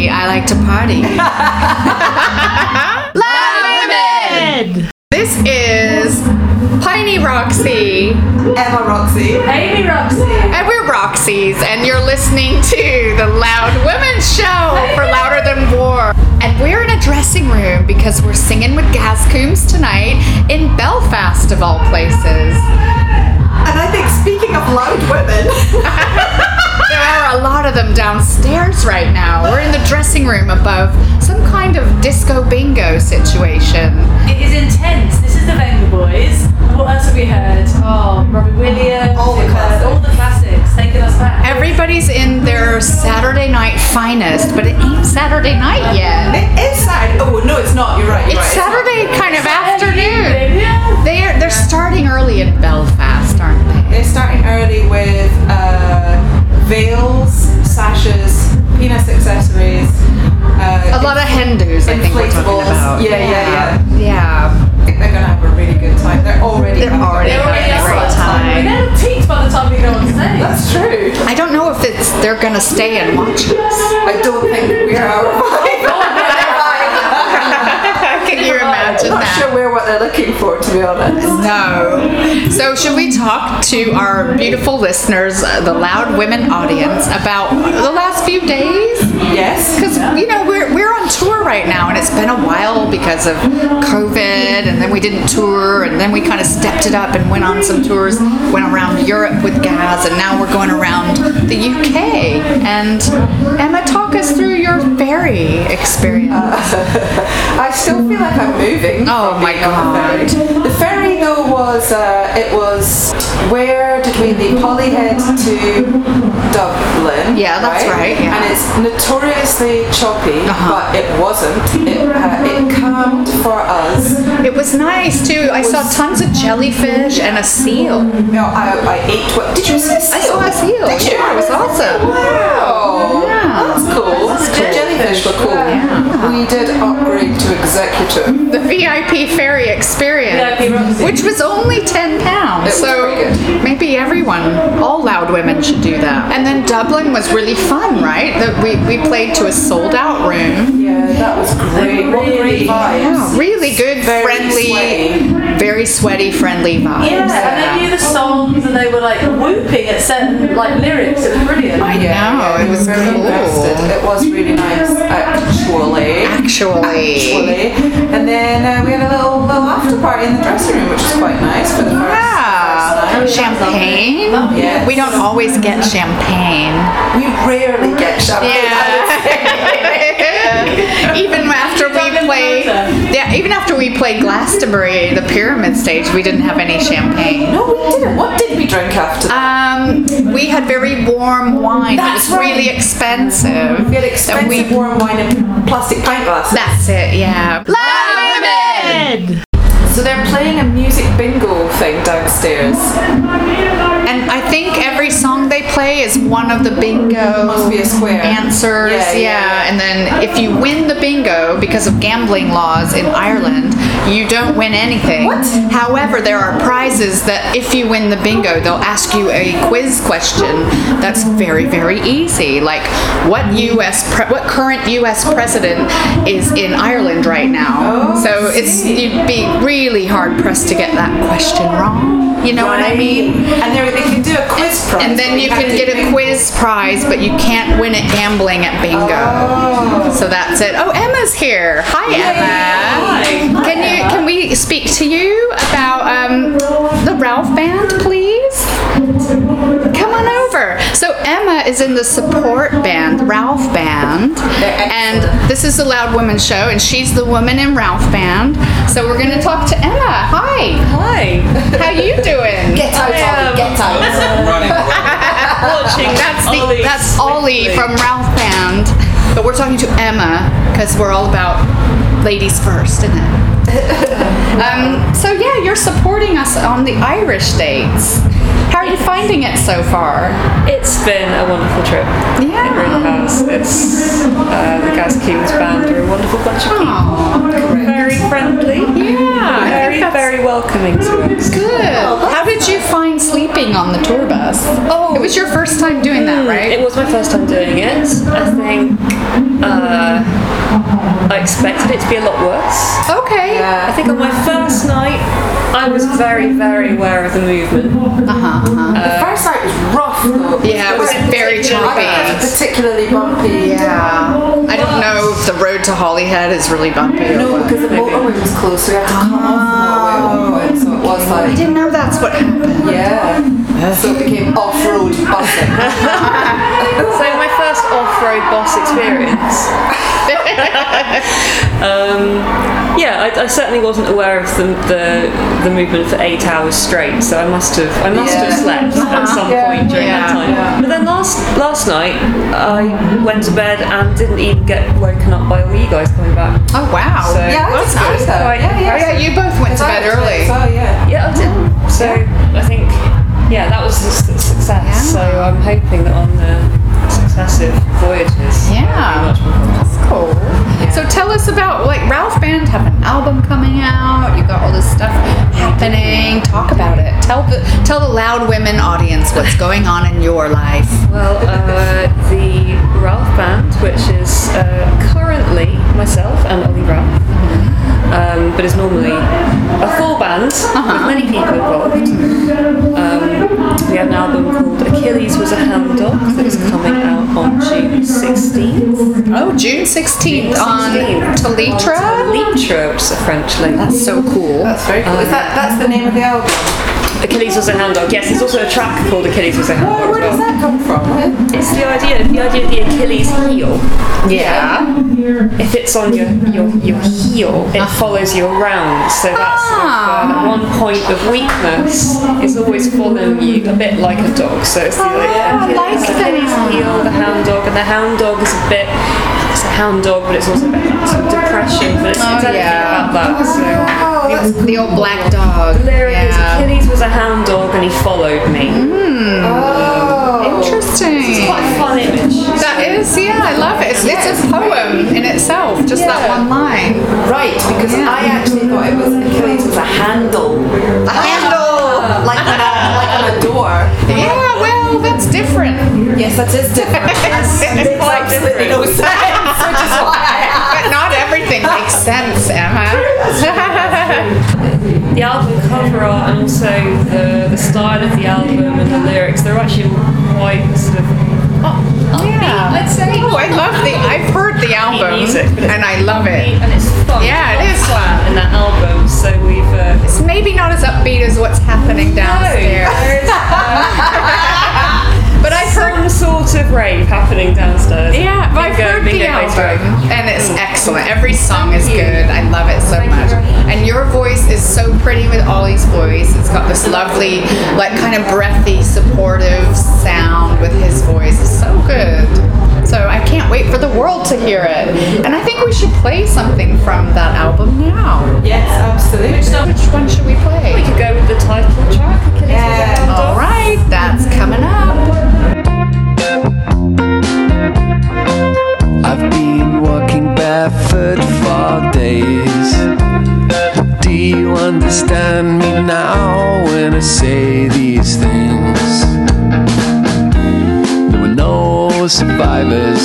Dottie. I like to party. Loud women! This is Piney Roxy. Emma Roxy. Amy Roxy. And we're Roxy's, and you're listening to the Loud Women Show for Louder Than War. And we're in a dressing room because we're singing with Gaz Coombes tonight in Belfast, of all places. And I think speaking of loud women, There are a lot of them downstairs right now. We're in the dressing room above some kind of disco bingo situation. It is intense. This is the Vengaboys. What else have we heard? Oh, Robbie Williams. All the we've All the classics. Taking us back. Everybody's in their Saturday night finest, but it ain't Saturday night yet. it is Saturday. Oh no, it's not. You're right. You're It's right. Saturday kind of Saturday afternoon. evening, Yeah. They're they're starting early in Belfast, aren't they? They're starting early with uh, veils, sashes, penis accessories. Uh, A lot of hen dos, I think we're talking about. Yeah, yeah, yeah. Yeah. I think they're gonna have a really good time. They're already. They're having a already They're really already having a good great up. time. They're peaked by the time we go on stage. That's true. I don't know if it's they're gonna stay and watch us. I don't think we are. Can you imagine Not that? sure we're what they're looking for, to be honest. No. So, should we talk to our beautiful listeners, uh, the loud women audience, about the last few days? Yes. Because you know we're we're on tour right now, and it's been a while because of COVID, and then we didn't tour, and then we kind of stepped it up and went on some tours, went around Europe with Gaz, and now we're going around the UK. And Emma, talk us through your ferry experience. I still feel like I'm moving. Oh my on the ferry. The ferry though was uh, it was where did we leave? Holyhead to Dublin. Yeah, that's right, yeah. And it's notoriously choppy, Uh-huh. but it wasn't. It uh, it calmed for us. It was nice too. I saw tons of jellyfish and a seal. No, I, I ate what? Did you see a seal? I saw a seal. Did you? Yeah, it was awesome. Wow. Yeah. That's cool. The jellyfish were cool. We did upgrade to executive. The VIP ferry experience, VIP which was only ten pounds. So good. maybe everyone, all loud women, should do that. And then Dublin was really fun, right? That we we played to a sold out room. Yeah, that was great. What great Really? vibes. Yeah, really good, Very friendly, sweaty. very sweaty, friendly vibes. Yeah, and they knew the songs and they were like whooping at certain like lyrics. It was brilliant. I know, it was cool. Invested. It was really nice, actually. Actually. Actually. And then uh, we had a little little after party in the dressing room, which was quite nice for the first, Yeah. first night. Champagne? Yes. We don't always get champagne. We rarely get champagne. Yeah. even after we Dublin played, yeah, even after we played Glastonbury, the pyramid stage, we didn't have any champagne. No, we didn't. What did we drink after that? Um, we had very warm wine. That's it was really expensive. we had expensive we- warm wine in plastic pint glasses. That's it. Yeah. Lemon. So they're playing a music bingo thing downstairs. And I think every song they play is one of the bingo Must be a square. answers. Yeah, Yeah, yeah, yeah. And then if you win the bingo because of gambling laws in Ireland, you don't win anything. What? However, there are prizes that if you win the bingo, they'll ask you a quiz question that's very, very easy. Like, what U.S. Pre- what current U.S. president is in Ireland right now? Oh, so it's you'd be really hard pressed to get that question wrong. You know what I mean? And they they can do a quiz prize. And then but you can get a quiz prize, but you can't win it gambling at bingo. Oh. So that's it. Oh, Emma's here. Hi, Emma. Hi. Can you can we speak to you about um, the Ralfe Band, please? Come on over. So is in the support band, Ralfe Band, and this is the Loud Woman Show, and she's the woman in Ralfe Band. So we're gonna talk to Emma. Hi. Hi. How you doing? Get out, I am- get out. Watching That's the Ollie that's Ollie from Ralfe Band, but we're talking to Emma because we're all about ladies first, isn't it? Um, so yeah, you're supporting us on the Irish dates. How are you finding it so far? It's been a wonderful trip. Yeah. It really has. It's uh, the Gaz Coombes band are a wonderful bunch of people. Aw, Very friendly. yeah, I Very, very welcoming to us. good. How did you find sleeping on the tour bus? Oh. it was your first time doing that, right? It was my first time doing it. I think uh, I expected it to be a lot worse. Okay. I think on my first night, I was very, very aware of the movement. Uh huh. the first night was rough though. Yeah, it was very choppy. I thought it particularly bumpy. Yeah. I don't know if the road to Holyhead is really bumpy No, because the motorway was closed, so we had to come off the motorway at. So it was I didn't know that's what happened. yeah. So it became off-road busing. So my first off-road bus experience. um, yeah, I, I certainly wasn't aware of the, the the movement for eight hours straight. So I must have I must have slept at some Yeah. point during Yeah. that time. Yeah. But then last last night I went to bed and didn't even get woken up by all you guys coming back. Oh wow. So- Yeah, I that's good. good. Quite Yeah, yeah. Yeah, you both went to bed early. So yeah. Yeah, I did. So I think, yeah, that was a success. Yeah. So I'm hoping that on the successive voyages, Yeah. be much more fun. That's cool. So tell us about like Ralfe Band have an album coming out. You got all this stuff happening. Talk about it. Tell the tell the loud women audience what's going on in your life. Well, uh, the Ralfe Band, which is uh, currently myself and Ollie Ralfe, um, but it's normally a full band with many people involved. Um, we have an album called Achilles Was a Hound Dog that is coming out on June 16th. Oh, June sixteenth on 16th. Talitres. Talitres, which is a French label. That's so cool. That's very cool. Is that that's the name of the album? Achilles was a hound dog. Yes, there's also a track called Achilles was a hound dog. Oh, where does that come from? It's the idea, the idea of the Achilles heel. Yeah. If it's on your your, your heel, it follows you around. So that's sort of, uh, Ah. one point of weakness is always following you, a bit like a dog. So it's the Oh, like, I Achilles, like that. heel, the hound dog, and the hound dog is a bit. It's a hound dog, but it's also a bit sort of depression, but it's, Oh, it's yeah. about that. So. Oh, that's The old black dog. The lyric is Yeah. Achilles was a hound dog and he followed me. oh. Interesting. It's quite a fun image. That is, yeah, I love it. It's, it's a poem in itself, just that Yeah. one line. Different. Yes, that is different. It's Makes quite absolutely no sense, which is why I asked. But not everything makes sense, Emma. The album cover art and also the, the style of the album and the lyrics, they're actually quite sort of Oh, yeah. Let's say. Oh, I love the. I've heard the album, music, and I love it. And it's fun. Yeah, it There's is a lot of fun. in that album, so we've. Uh, It's maybe not as upbeat as what's happening downstairs, there is but I've heard. some sort of rave happening downstairs. Yeah, but I've heard the album, and it's mm. excellent. Every song is good. I love it so Thank you much. And your voice is so pretty with Ollie's voice. It's got this lovely, like kind of breathy, supportive sound with his voice. It's so good. So I can't wait for the world to hear it. And I think we should play something from that album now. Yes, absolutely. Which one should we play? We could go with the title track, Achilles was a Yeah. All right, that's coming up. I've been walking barefoot for days. Do you understand me now when I say these things? There were no survivors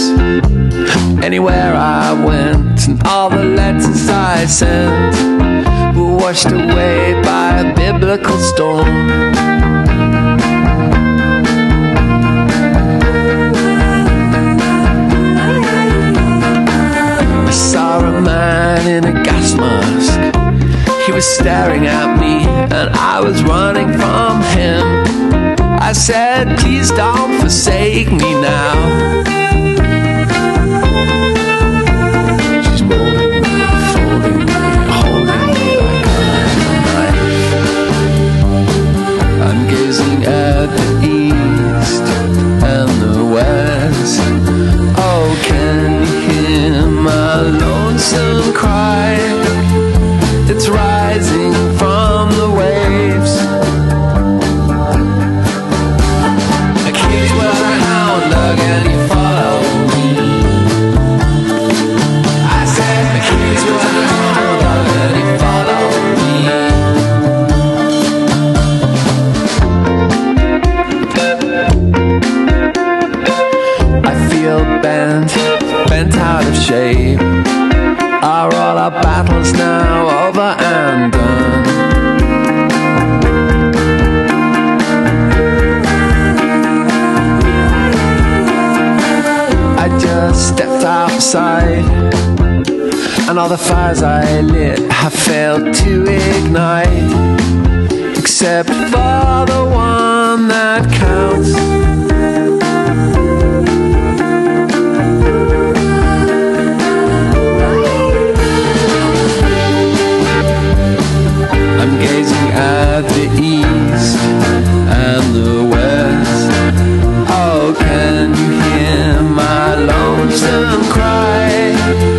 anywhere I went, and all the letters I sent were washed away by a biblical storm. Man in a gas mask. He was staring at me, and I was running from him. I said, Please don't forsake me now. All the fires I lit have failed to ignite, except for the one that counts. I'm gazing at the east and the west. Oh, can you hear my lonesome cry?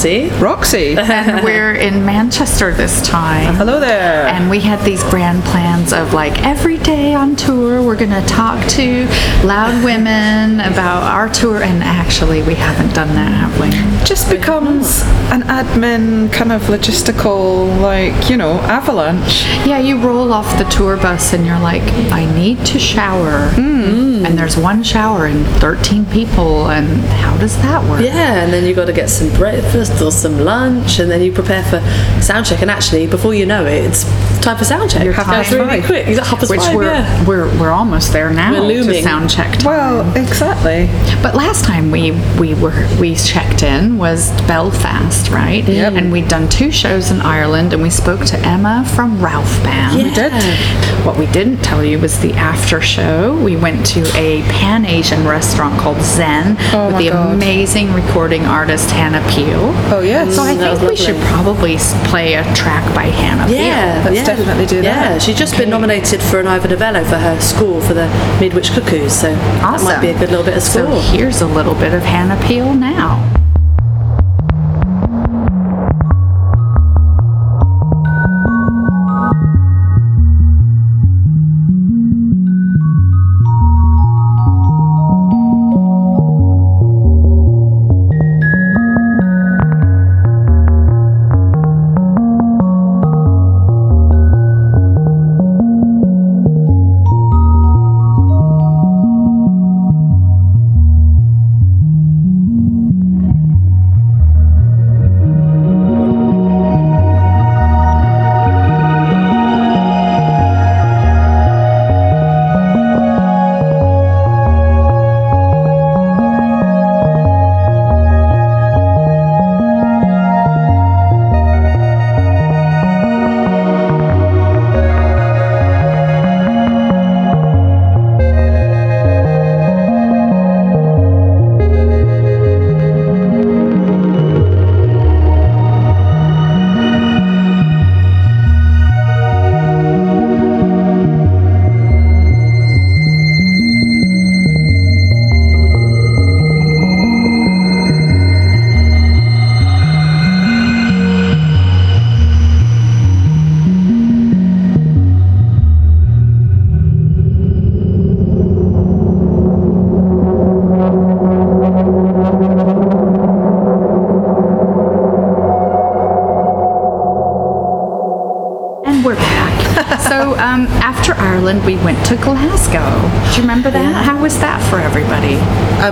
Roxy. Roxy. and we're in Manchester this time. Hello there. And we had these grand plans of like every day on tour, we're going to talk to loud women about our tour. And actually, we haven't done that, have we? just becomes an admin kind of logistical, like, you know, avalanche. Yeah, you roll off the tour bus and you're like, I need to shower. Mm. And there's one shower and 13 people. And how does that work? Yeah, and then you've got to get some breakfast or some lunch, and then you prepare for sound check. And actually, before you know it, it's time for sound check. You're Goes half really five. quick. It's half past Which five, we're, yeah. we're we're almost there now We're to looming. sound check time. Well, exactly. But last time we we were we checked in was Belfast, right? Yep. And we'd done two shows in Ireland, and we spoke to Emma from Ralfe Band. We did. What we didn't tell you was the after show. We went to a Pan Asian restaurant called Zen Oh with my the God. amazing recording artist Hannah Peel. Oh, yes. So I mm, that think was we should lovely. probably s- play a track by Hannah Peel. Yeah, Let's yeah. Definitely do that. Yeah, she's just been nominated for an Ivor Novello for her score for the Midwich Cuckoos, so Awesome. that might be a good little bit of So score. here's a little bit of Hannah Peel now.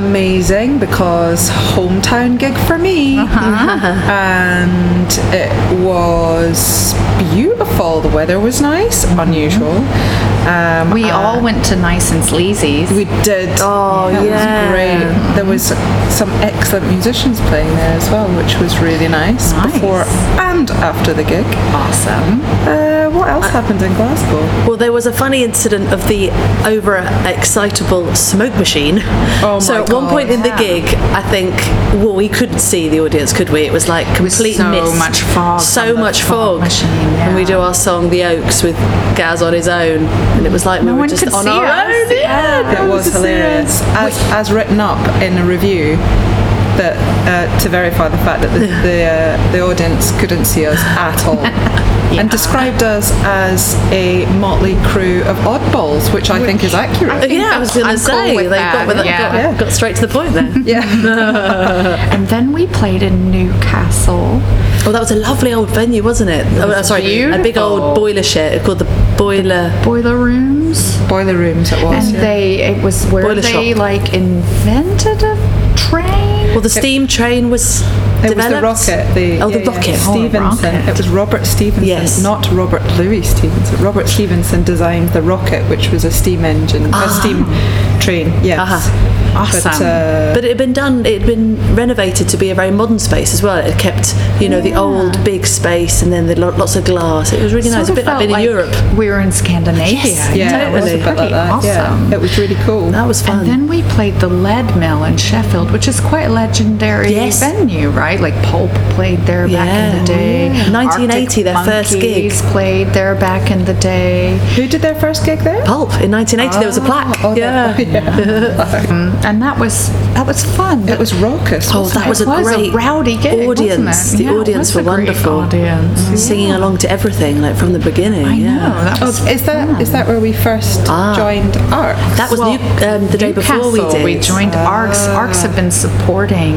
Amazing because hometown gig for me. And it was beautiful. The weather was nice unusual. Um, We uh, all went to Nice and Sleazy's. we did. Oh, yeah. was great. There was some excellent musicians playing there as well which was really nice, Nice. before and after the gig. Awesome. uh, what else happened in Glasgow? Well, there was a funny incident of the over excitable smoke machine. Oh my so at one God, point in the yeah. gig, I think, well, we couldn't see the audience, could we? It was like complete so mist. much fog So much fog machine, And we do our song "The Oaks" with Gaz on his own, and it was like No we were just on our us. own. Yeah, It was hilarious. As, as written up in a review, that uh, to verify the fact that the the, uh, the audience couldn't see us at all, and described us as a motley crew of oddballs, which I think is accurate. Yeah, I was going I'm to cool say with they that, got, with yeah. got, got straight to the point there. yeah. And then we played in Newcastle. Oh, that was a lovely old venue, wasn't it? Oh, uh, sorry, a big old boiler shed called the Boiler. Boiler rooms. Boiler rooms it was. And yeah. they, it was where Boiler they shop. like invented a train. Well, the steam train was It was the rocket. The, oh, the yeah, yeah, rocket. Stephenson. rocket. It was Robert Stephenson, Yes. not Robert Louis Stevenson. Robert Stephenson designed the rocket, which was a steam engine, a steam train. Yes. Uh-huh. Awesome. But, uh, But it had been done. It had been renovated to be a very modern space as well. It kept, you know, the old big space, and then the lo- lots of glass. It was really nice. A Sort bit like being felt in Europe. We were in Scandinavia. Yes, yeah, it was totally. like. Awesome. Yeah, it was really cool. That was fun. And then we played the Leadmill in Sheffield, which is quite a legendary Yes. venue, right? Like Pulp played there back in the day. Yeah. 1980, their first gig. Played there back in the day. Who did their first gig there? Pulp in 1980. there was a plaque. Oh, yeah. And that was that was fun. It was raucous. Oh, wasn't that it? was a It was a great rowdy gig, audience. wasn't it? The Yeah, audience was were a great wonderful. audience. Singing along to everything, like from the beginning. I yeah. know. That was Oh, is that is that where we first Ah. joined Arxx? That was Well, New, um, the day before we did. We joined Arxx. Arxx have been supporting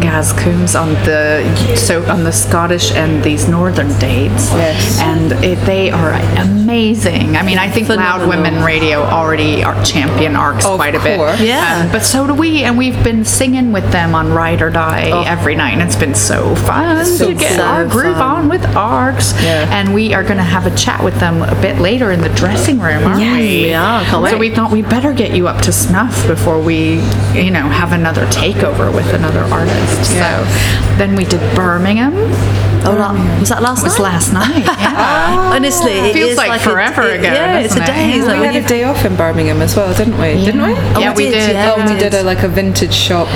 Gaz Coombes on the so on the Scottish and these northern dates. Yes. And it, they are amazing. I mean, I think Loud Women Radio already are champion Arxx Of quite a bit. course. Yeah. Um, but so do we, and we've been singing with them on Ride or Die oh. every night, and it's been so fun So to get so our groove fun. on with Arxx. Yeah. And we are going to have a chat with them a bit later in the dressing room, aren't Yes, we? we are. Can't So we thought we'd better get you up to snuff before we, you know, have another takeover with another artist. So then we did Birmingham. Oh, la- was that last It was night? last night. Yeah. Ah. Honestly, it Feels is like a- forever it- ago, Yeah, it's a doesn't it? day. Yeah. like we when had a day off in Birmingham as well, didn't we? Didn't we? Oh, yeah, we oh, did. yeah. Oh, we did a, like a vintage shop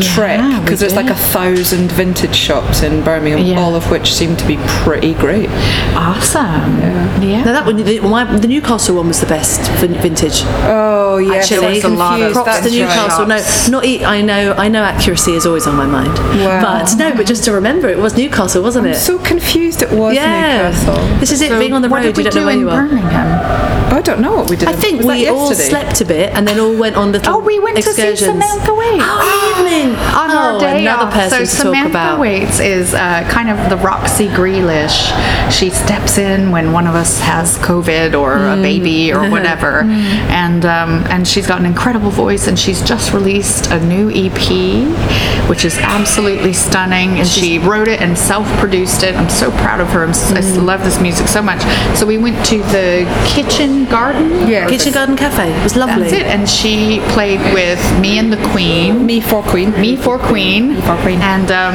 trip we because there's like a thousand vintage shops in Birmingham, Yeah. all of which seem to be pretty great. Awesome. Yeah. No, that one, the, my, the Newcastle one was the best vin- vintage. Oh yeah, Actually, there was a lot of- props to that's right. Newcastle. No, shops. not e- I know. I know accuracy is always on my mind. Wow. But no, but just to remember, it was Newcastle, wasn't it? So confused it was yeah. Newcastle. This is it. So being on the road, did we you don't do know where in you are. Birmingham? I don't know what we did. I think was we all slept a bit and then all went on little Oh, we went excursions. Samantha Whates. Oh, evening. on oh, our day another off. person so to Samantha talk about. Whates is uh, kind of the Roxy Grealish. She steps in when one of us has COVID or Mm. a baby or whatever, and um, and she's got an incredible voice, and she's just released a new EP, which is absolutely stunning. And she wrote it and self-produced it. I'm so proud of her. I'm, s- I Mm. love this music so much. So we went to the Kitchen Garden. Yeah. Kitchen Garden Cafe. It was lovely. That's it. And she played with me and the Queen. Me for Queen. Me for Queen. Me for Queen. And um,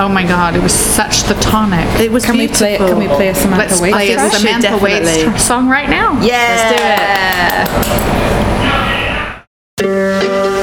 oh my God, it was such the tonic. It was Can we beautiful. play? Can we play a Samantha Let's Whates play a Samantha Whates song right now. Yeah. Let's do it.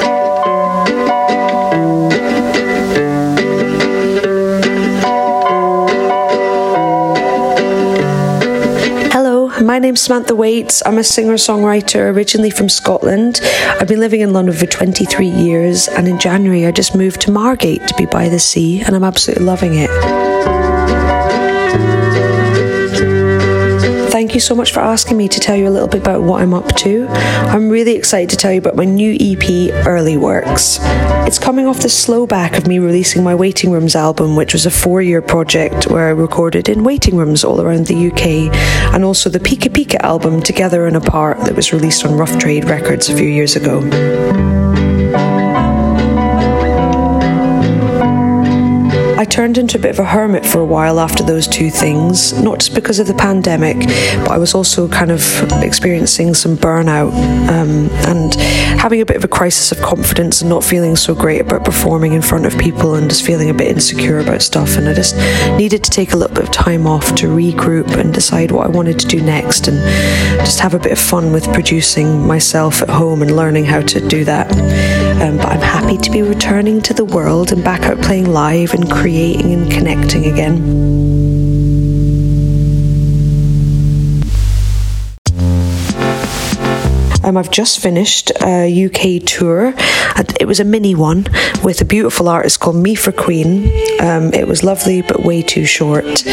My name's Samantha Whates. I'm a singer songwriter originally from Scotland. I've been living in London for 23 years, and in January I just moved to Margate to be by the sea, and I'm absolutely loving it. You so much for asking me to tell you a little bit about what I'm up to. I'm really excited to tell you about my new EP, Early Works. It's coming off the slow back of me releasing my Waiting Rooms album, which was a four year project where I recorded in waiting rooms all around the UK, and also the Pika Pika album, Together and Apart, that was released on Rough Trade Records a few years ago. Turned into a bit of a hermit for a while after those two things, not just because of the pandemic, but I was also kind of experiencing some burnout um, and having a bit of a crisis of confidence and not feeling so great about performing in front of people and just feeling a bit insecure about stuff. And I just needed to take a little bit of time off to regroup and decide what I wanted to do next and just have a bit of fun with producing myself at home and learning how to do that. Um, but I'm happy to be returning to the world and back out playing live and creating and connecting again. Um, I've just finished a UK tour. It was a mini one with a beautiful artist called Me for Queen. Um, it was lovely, but way too short.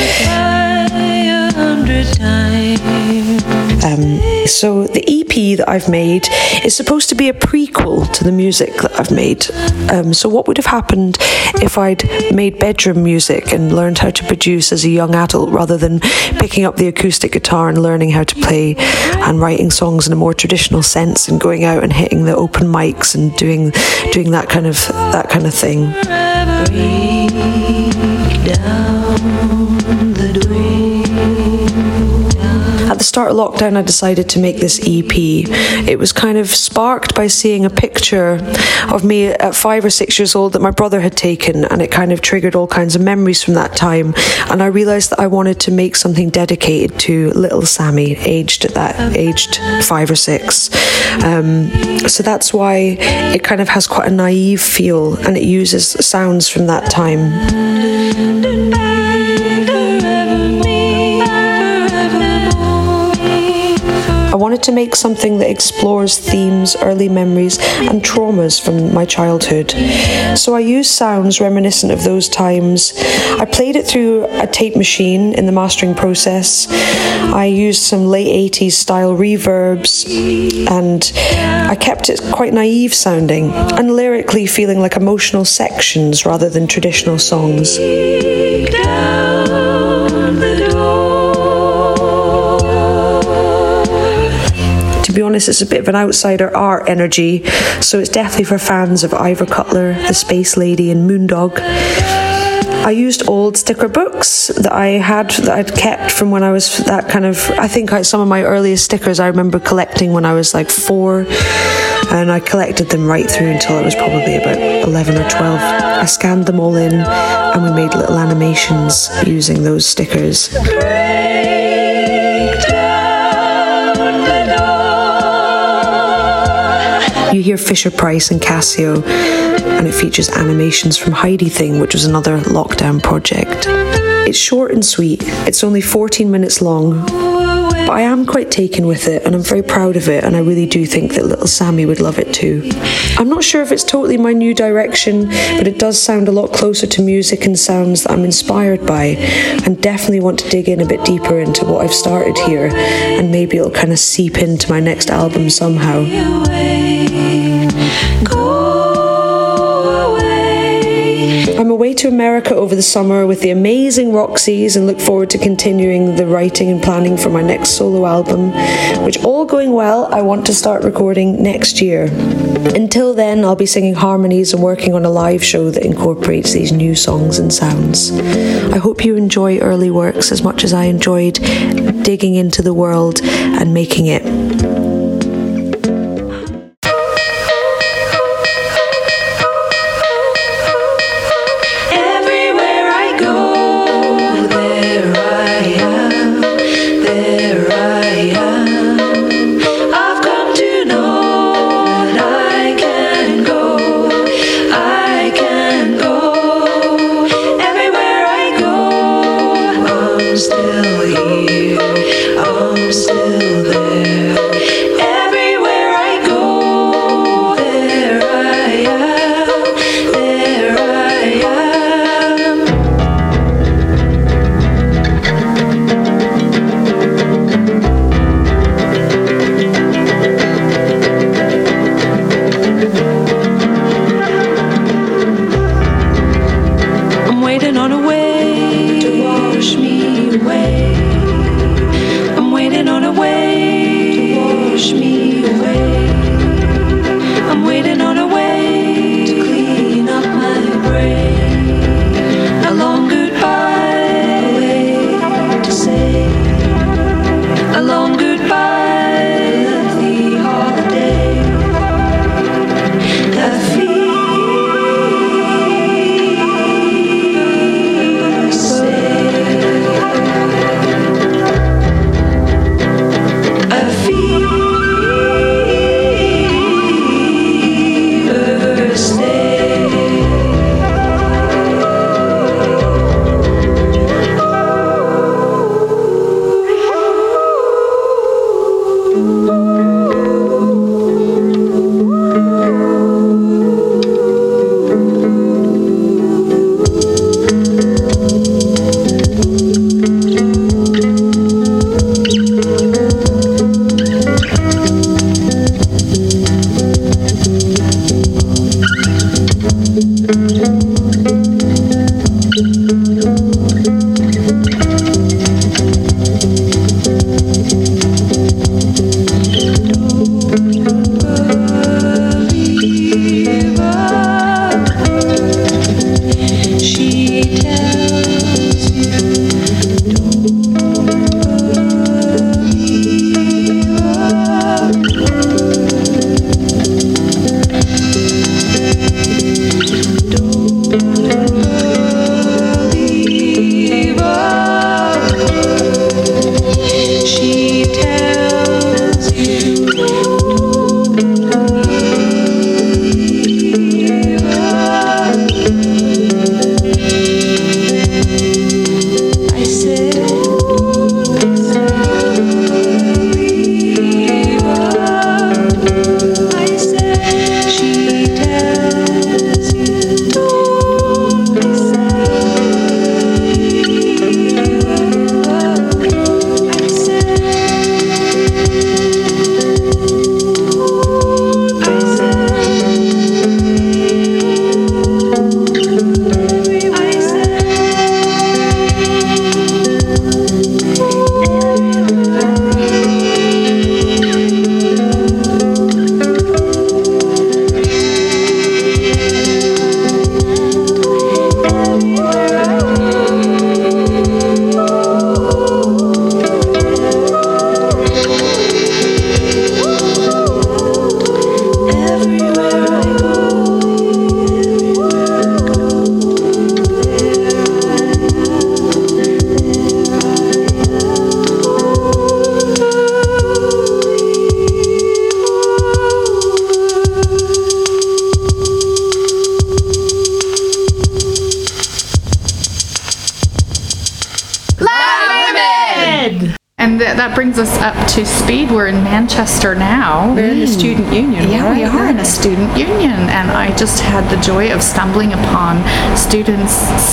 Um, so the EP that I've made is supposed to be a prequel to the music that I've made. Um, so what would have happened if I'd made bedroom music and learned how to produce as a young adult rather than picking up the acoustic guitar and learning how to play and writing songs in a more traditional sense and going out and hitting the open mics and doing doing that kind of that kind of thing. At the start of lockdown, I decided to make this EP. It was kind of sparked by seeing a picture of me at five or six years old that my brother had taken, and it kind of triggered all kinds of memories from that time. And I realised that I wanted to make something dedicated to little Sammy, aged at that aged five or six. Um, so that's why it kind of has quite a naive feel, and it uses sounds from that time. To make something that explores themes, early memories, and traumas from my childhood. So I used sounds reminiscent of those times. I played it through a tape machine in the mastering process. I used some late 80s style reverbs, and I kept it quite naive sounding and lyrically feeling like emotional sections rather than traditional songs. To honest, it's a bit of an outsider art energy, so it's definitely for fans of Ivor Cutler, The Space Lady, and Moondog. I used old sticker books that I had that I'd kept from when I was that kind of. I think I, some of my earliest stickers I remember collecting when I was like four, and I collected them right through until I was probably about 11 or 12. I scanned them all in, and we made little animations using those stickers. You hear Fisher Price and Casio, and it features animations from Heidi Thing, which was another lockdown project. It's short and sweet, it's only 14 minutes long, but I am quite taken with it and I'm very proud of it, and I really do think that little Sammy would love it too. I'm not sure if it's totally my new direction, but it does sound a lot closer to music and sounds that I'm inspired by, and definitely want to dig in a bit deeper into what I've started here, and maybe it'll kind of seep into my next album somehow. I'm away to America over the summer with the amazing Roxys and look forward to continuing the writing and planning for my next solo album, which all going well, I want to start recording next year. Until then, I'll be singing harmonies and working on a live show that incorporates these new songs and sounds. I hope you enjoy early works as much as I enjoyed digging into the world and making it.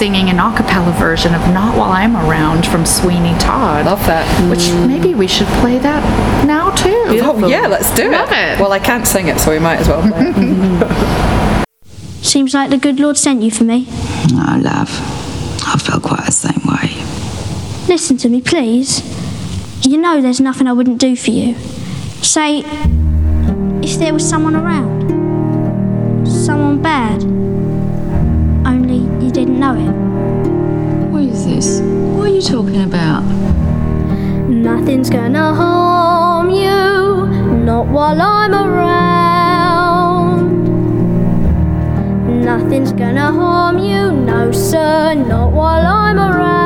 Singing an a cappella version of Not While I'm Around from Sweeney Todd. I love that. Which mm. maybe we should play that now too. Oh yeah, let's do Love it. it. Well, I can't sing it, so we might as well play. Seems like the good Lord sent you for me. Oh, love. I felt quite the same way. Listen to me, please. You know there's nothing I wouldn't do for you. Say, if there was someone around, someone bad, only you didn't know it. What is this? What are you talking about? Nothing's gonna harm you, not while I'm around. Nothing's gonna harm you, no sir, not while I'm around.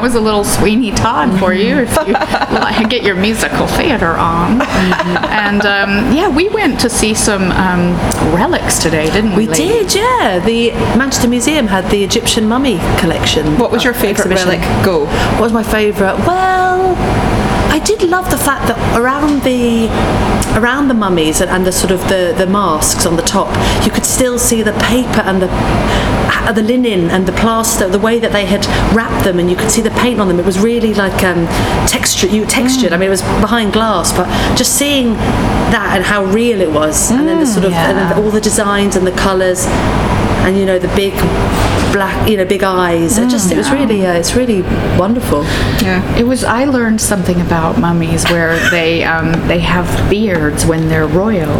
That was a little Sweeney Todd for you if you like, get your musical theater on. and um, yeah, we went to see some um, relics today, didn't we? We lady? did, yeah. The Manchester Museum had the Egyptian mummy collection. What was your favourite exhibition. relic? Go. What was my favourite? Well, I did love the fact that around the around the mummies and, and the sort of the, the masks on the top, you could still see the paper and the uh, the linen and the plaster, the way that they had wrapped them, and you could see the paint on them. It was really like um, texture, you textured. I mean, it was behind glass, but just seeing that and how real it was, and then the sort of and then all the designs and the colours, and you know the big black, you know, big eyes. It just it was really uh, it's really wonderful. Yeah it was. I learned something about mummies where they um, they have beards when they're royal,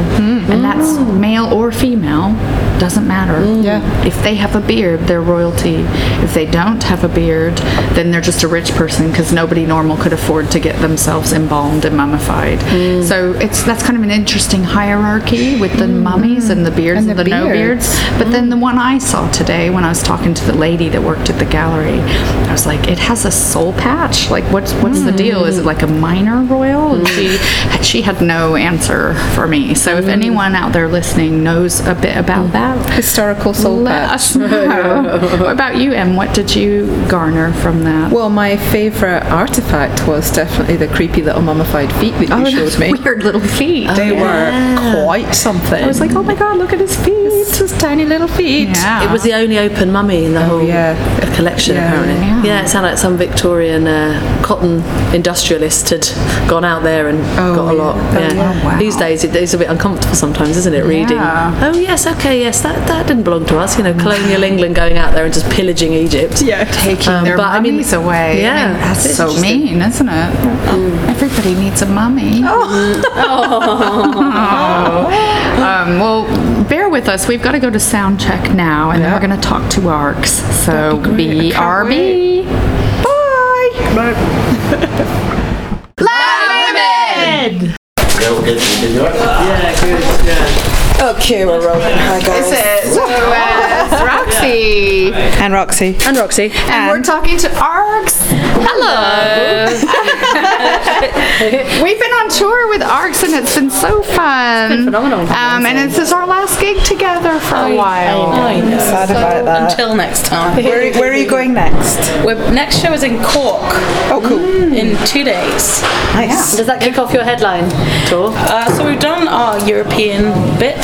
and that's male or female. Doesn't matter. Mm-hmm. Yeah. If they have a beard, they're royalty. If they don't have a beard, then they're just a rich person because nobody normal could afford to get themselves embalmed and mummified. Mm. So it's that's kind of an interesting hierarchy with the mm-hmm. mummies and the beards and, And the, the no beards. beards. But then the mm-hmm. one I saw today when I was talking to the lady that worked at the gallery, I was like, it has a soul patch. Like, what's what's the deal? Is it like a minor royal? And she mm. she had no answer for me. So if mm. anyone out there listening knows a bit about that, Historical soul let patch. us know. what about you, Em? What did you garner from that? Well, my favourite artifact was definitely the creepy little mummified feet that you showed me. weird little feet. They were quite something. I was like, oh my god, look at his feet. it's just tiny little feet. Yeah. It was the only open mummy in the whole yeah. collection, Yeah. apparently. Yeah. Yeah. it sounded like some Victorian uh, cotton industrialist had gone out there and Oh, got a lot. yeah. Yeah. Oh, wow. These days, it, it's a bit uncomfortable sometimes, isn't it? Reading. Yeah. Oh yes, okay, yes, that, that didn't belong to us. You know, colonial England going out there and just pillaging Egypt. Yeah. taking Um, their but I mean- mummies away. yeah, I mean, that's so mean, isn't it? Everybody needs a mummy. um, well, bear with us. We've got to go to sound check now, and then we're going to talk to Arxx. So be BRB. Okay, we're rolling. Hi guys. So it's Roxy. And Roxy. And Roxy. And we're talking to Arxx. Hello. We've been on tour with Arxx and it's been so fun. phenomenal. Um, and this is our last gig together for a while. Sad about that. Until next time. Where, where are you going next? We're, next show is in Cork Oh, cool. in two days. Nice. Does that kick off your headline tour? Uh, so we've done our European bit,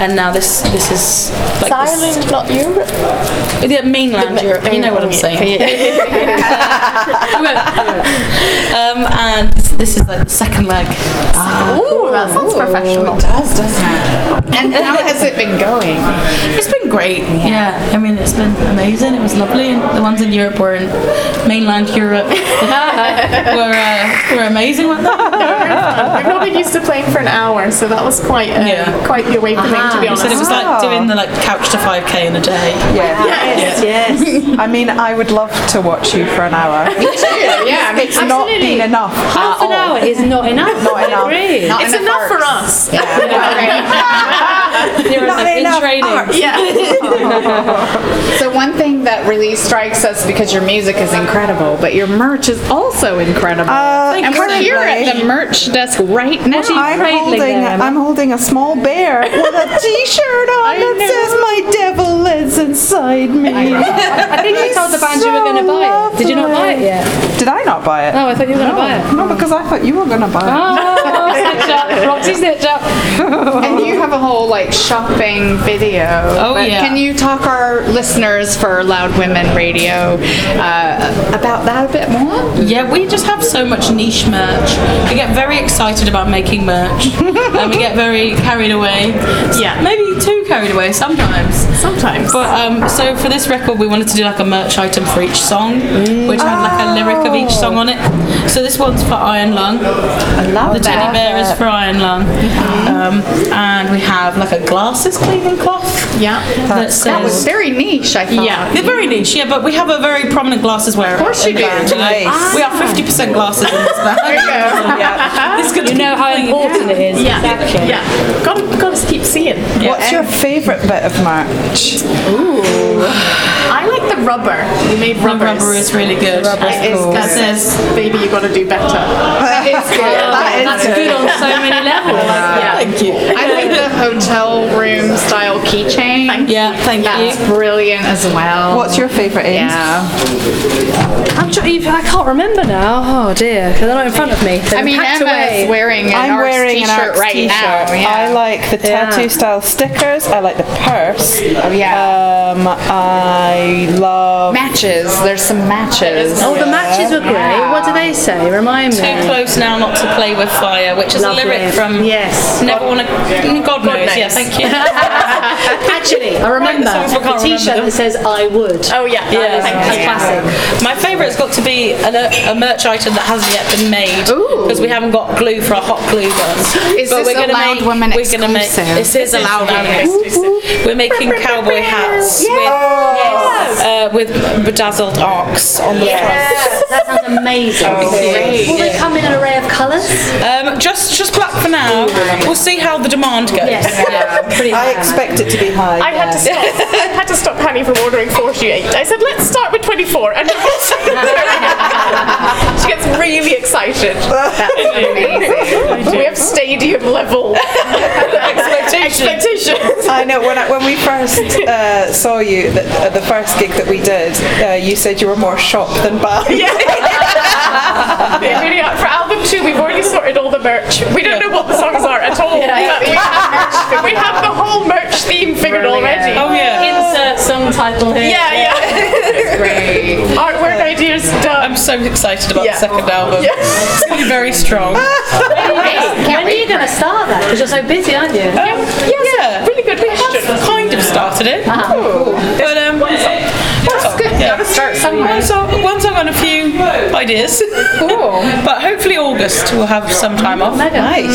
and now this this is like Ireland, not Europe. Yeah, mainland Europe. You know what I'm saying. um, and this, this is like the second leg. Ooh, that sounds professional. It does, doesn't it? And how has it been going? It's been great. Yeah. I mean, it's been amazing. It was lovely. And the ones in Europe were in mainland Europe. were uh, were amazing. weren't they? We've not been used to playing for an hour, so that was quite uh, Yeah. quite the awakening, to be honest. said it was like doing the like couch to 5k in a day. Yeah. Yes, yes. I mean, I would love to watch you for an hour. Yeah, It's not been enough. Half an hour is not enough. Not enough. I. Not it's enough for us. You're Not in, in enough training. art. So one thing that really strikes us because your music is incredible, but your merch is also incredible. Uh, and we're here at the merch desk right now. I'm holding. I'm holding a small bear with a T-shirt on that says "My devil lives inside me." I think you told the band you were going to buy it. Did you not buy it yet? Did I not buy it? No, I thought you were going to buy it. No, because I thought you were going to buy it. Oh, snitch up. Roxy snitch up. and you have a whole like shopping video. Oh, But yeah. Can you talk our listeners for Loud Women Radio uh, about that a bit more? Yeah, we just have so much niche merch. We get very excited about making merch, and we get very carried away. Yeah. maybe too carried away sometimes. Sometimes. But um, so for this record, we wanted to do like a merch item for each song, which had like a lyric of each song on it. So this one's for Iron Lung. I love the teddy bear is for Iron Lung, um, and we have like a glasses cleaning cloth. Yeah. that says. That was very niche, I thought. Yeah, they're very niche, yeah, but we have a very prominent glasses wearer. Of course you do. Nice. We are 50% glasses in this bag. There you go. yeah. This could You know how important it is. Yeah. Yeah. Gotta, gotta keep seeing. What's your favourite bit of March? Ooh. I like the rubber. You made The rubber is really good. It is- That says, baby, you gotta do better. That is good. That's good on so many levels. Yeah. Thank you. I like the hotel room style keychain. Yeah, thank That's you. brilliant. brilliant as well. What's your favourite Ames? Yeah. I'm tr- I can't remember now. Oh dear, because they're not in front of me. They've I mean, been packed Emma's away. wearing an I'm Arxx wearing an t-shirt Arxx right t-shirt. now. Yeah. I like the tattoo Yeah. style stickers. I like the purse. Oh, yeah. Um, I love matches. There's some matches. Oh, the matches were great. What do they say? Remind me. Too close now not to play with fire, which is Lovely. a lyric from Yes. Never Wanna. God, knows. Yeah, thank you. Actually, I remember songs, but the can't T-shirt remember that says "I would." Oh yeah. Yeah. That's a classic. My favourite's got to be a, a merch item that hasn't yet been made because we haven't got glue for a hot glue gun. Is but this we're gonna a Loud make, Women we're gonna make exclusive? this is a loud women exclusive. We're making cowboy hats with uh, with bedazzled Arxx on the front. That sounds amazing. Will they come in an array of colours? Um, just just black for now. We'll see how the demand goes. Yes. Pretty I bad. expect it to be high. I had to stop. I had to stop Penny from ordering 48. I said, let's start with 24. And she gets really excited. we have stadium level expectations. I know when I, when we first uh, saw you, the, uh, the first gig that we did, uh, you said you were more shop than bar. They really. For album two, we've already sorted all the merch. We don't know what the songs are at all. but we, have, we have the whole merch theme figured already. Oh yeah. Insert song title here. Yeah, yeah. It's great. Artwork ideas done. I'm so excited about Yeah. the second album. Yeah. It's gonna be very strong. When are you going to start that? Because you're so busy, aren't you? Um, yeah, Really good question. kind of started it. But um, That's good. Yeah. Gotta start somewhere. one song, one song and a few ideas. Cool. but hopefully August we'll have some time off. Nice.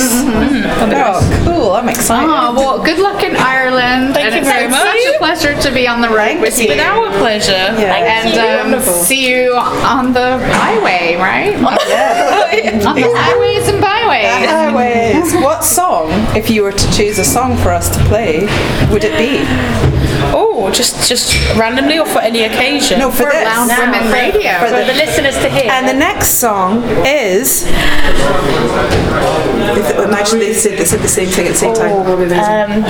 Oh, cool. I'm excited. Oh, well, good luck in Ireland. Thank and you very been much. such a pleasure to be on the road with you. It's been our pleasure. and um, see you on the highway, right? Yeah. on the highways and byways. Highways. What song, if you were to choose a song for us to play, would it be? Oh, just just randomly or for any occasion? No, for this. Loud Now, Women for- Radio. for For the listeners to hear. And the next song is. Imagine they said, they said the same thing at the same time. Um,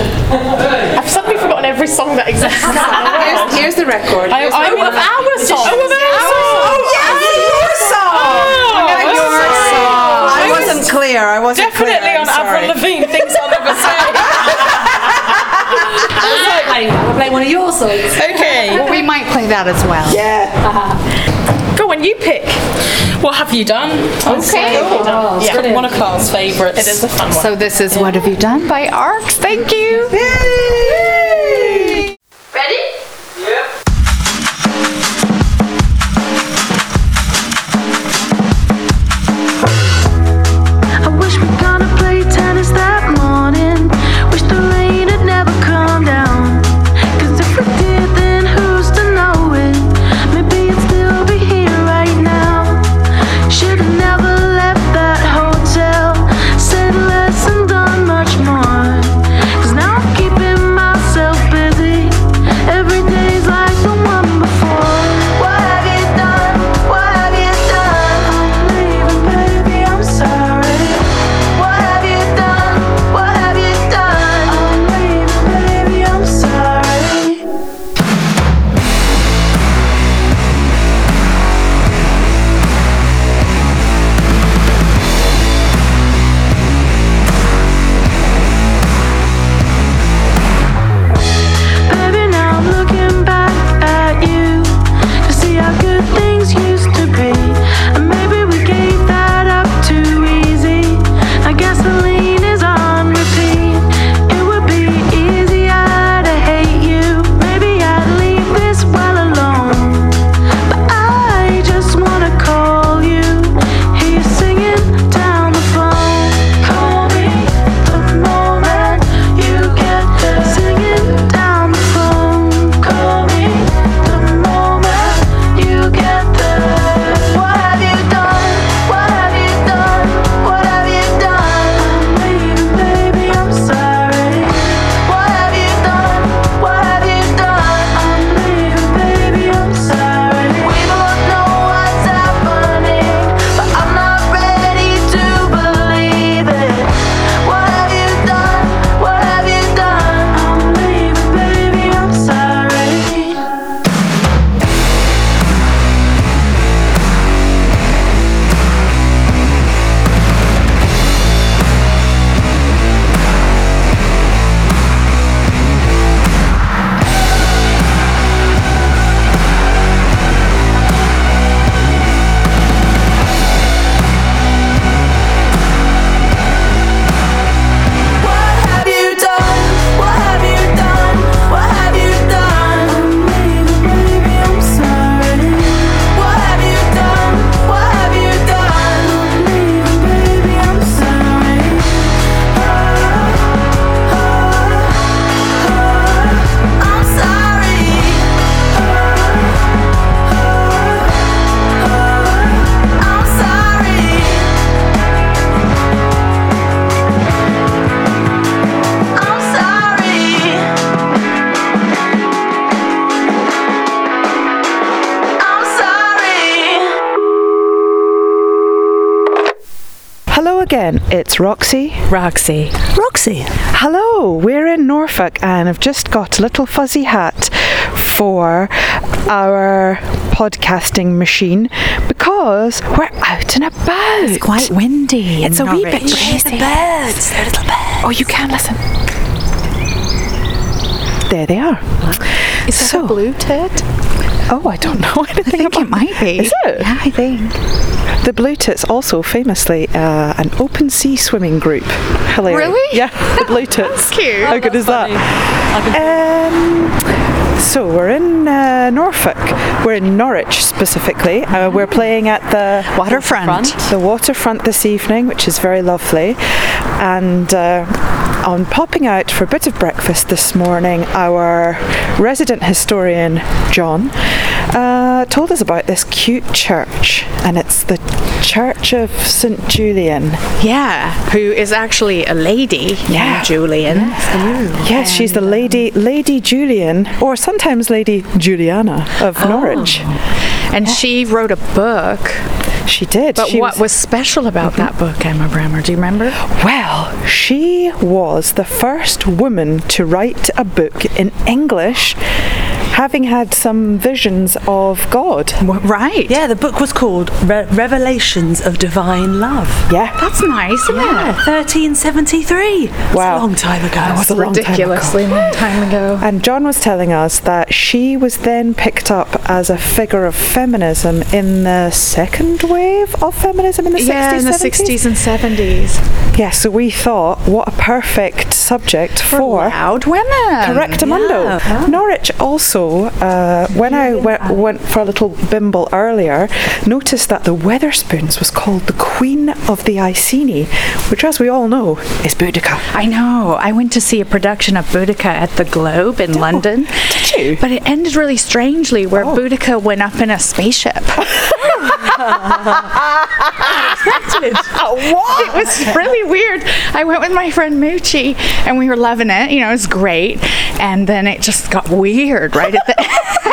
I've suddenly forgotten every song that exists. here's, here's the record. I, I love our song. Oh, yes, your song. your song. I wasn't clear. I wasn't Definitely clear. on I'm sorry. Avril Lavigne, things I'll never say. I'll play one of your songs. okay. Well, we might play that as well. Yeah. Uh-huh. Go on, you pick. What have you done? Okay. Oh, yeah. One of Carl's favourites. It is a fun one. So this is What Have You Done by Arxx. Thank you. Yay! I wish we gonna play Roxy. Roxy. Roxy. Hello, we're in Norfolk and I've just got a little fuzzy hat for our podcasting machine because we're out and about. It's quite windy. It's a wee bit crazy. birds. They're little birds. Oh, you can listen. There they are. Is that So- a blue tit? Oh, I don't know anything I think about it might be. Is it? Yeah, I think. The Blue Tits also famously uh, an open sea swimming group. Hilarious. Really? Yeah, the Blue Tits. cute. How good is that? Um, so we're in uh, Norfolk. We're in Norwich specifically. Uh, we're playing at the Waterfront. the waterfront this evening, which is very lovely. And uh, on popping out for a bit of breakfast this morning, our resident historian, John, uh, told us about this cute church. And it's the Church of St. Julian. Yeah, who is actually a lady Yeah. Julian. Yes, she's the lady, Lady Julian, or sometimes Lady Juliana of Norwich. And she wrote a book. She did. But She what was, special about that book, Emma Brammer? Do you remember? Well, she was the first woman to write a book in English, having had some visions of God. Right. Yeah, the book was called Re- Revelations of Divine Love. Yeah. That's nice, isn't Yeah, it? 1373. That's Wow. a long time ago. That was a long time ago. Ridiculously long time ago. And John was telling us that she was then picked up as a figure of feminism in the second wave of feminism in the 60s, yeah, in the 70s. 60s and 70s. Yeah, so we thought, what a perfect subject for, Loud women. Correctamundo. Norwich also, uh, when I went, went for a little bimble earlier, noticed that the Wetherspoons was called the Queen of the Iceni, which, as we all know, is Boudica. I know. I went to see a production of Boudica at the Globe in London. Did you? But it ended really strangely, where Boudica went up in a spaceship. It was really weird. I went with my friend Moochie, and we were loving it. You know, it was great. And then it just got weird right at the end.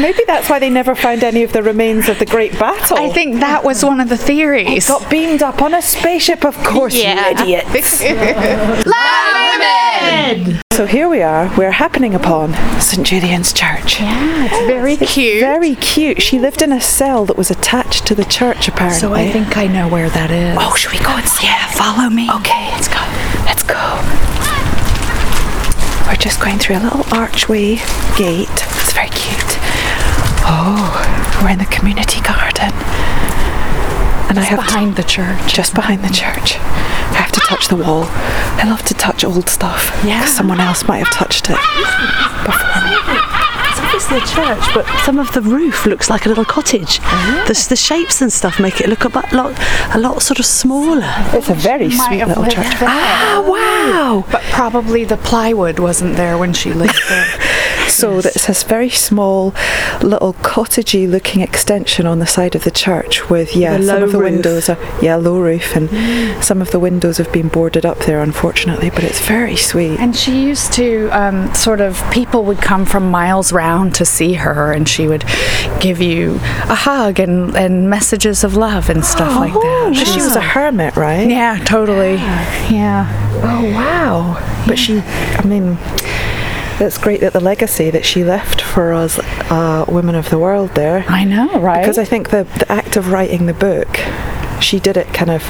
Maybe that's why they never found any of the remains of the Great Battle. I think that was one of the theories. got beamed up on a spaceship, of course, Yeah. you idiots. So here we are, we're happening upon St. Julian's Church. Yeah, it's very cute. Very cute. She lived in a cell that was attached to the church, apparently. so I think I know where that is. Oh, should we go and see? yeah, follow me. Okay, let's go. Let's go. We're just going through a little archway gate. It's very cute. Oh, we're in the community garden. And I have to- behind the church. just behind the church. I have to touch the wall. I love to touch old stuff. Yeah. 'cause Someone else might have touched it before me. It's obviously a church, but some of the roof looks like a little cottage. The, the shapes and stuff make it look a lot, a lot sort of smaller. It's a very Might sweet little church. there. Ah, wow! But probably the plywood wasn't there when she lived there. So that's this very small, little cottagey looking extension on the side of the church with yeah, some of the roof. windows are yeah, low roof and some of the windows have been boarded up there unfortunately, but it's very sweet. And she used to um, sort of, people would come from miles round to see her, and she would give you a hug and, and messages of love and stuff like that. But she was a hermit, right? Yeah, totally. Yeah. Oh wow! But she, I mean, it's great that the legacy that she left for us, uh, women of the world, there. I know, right? Because I think the the act of writing the book, she did it kind of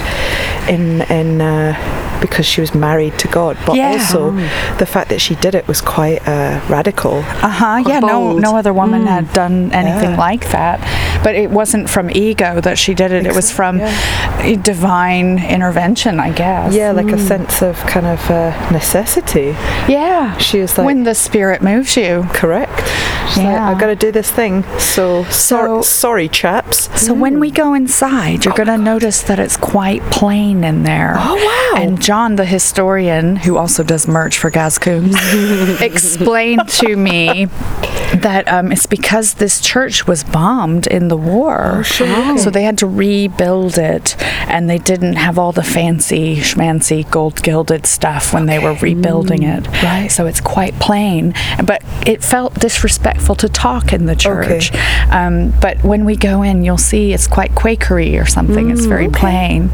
in in. Uh, because she was married to God, but Yeah. also the fact that she did it was quite uh, radical. Uh huh. Yeah. No. bold. No other woman had done anything Yeah. like that. But it wasn't from ego that she did it. It was from a divine intervention, I guess. Yeah, like a sense of kind of uh, necessity. Yeah. She was like, when the spirit moves you. correct. She's like, Yeah. I've got to do this thing. So, So- sor- sorry, chaps. So when we go inside, you're going to notice that it's quite plain in there. Oh, wow. And John, the historian, who also does merch for Gaz Coombes, explained to me that um, it's because this church was bombed in the war. So they had to rebuild it, and they didn't have all the fancy schmancy gold gilded stuff when they were rebuilding it. Right. So it's quite plain, but it felt disrespectful to talk in the church. Um, but when we go in, you'll see it's quite Quakery or something. it's Mm, very okay. plain.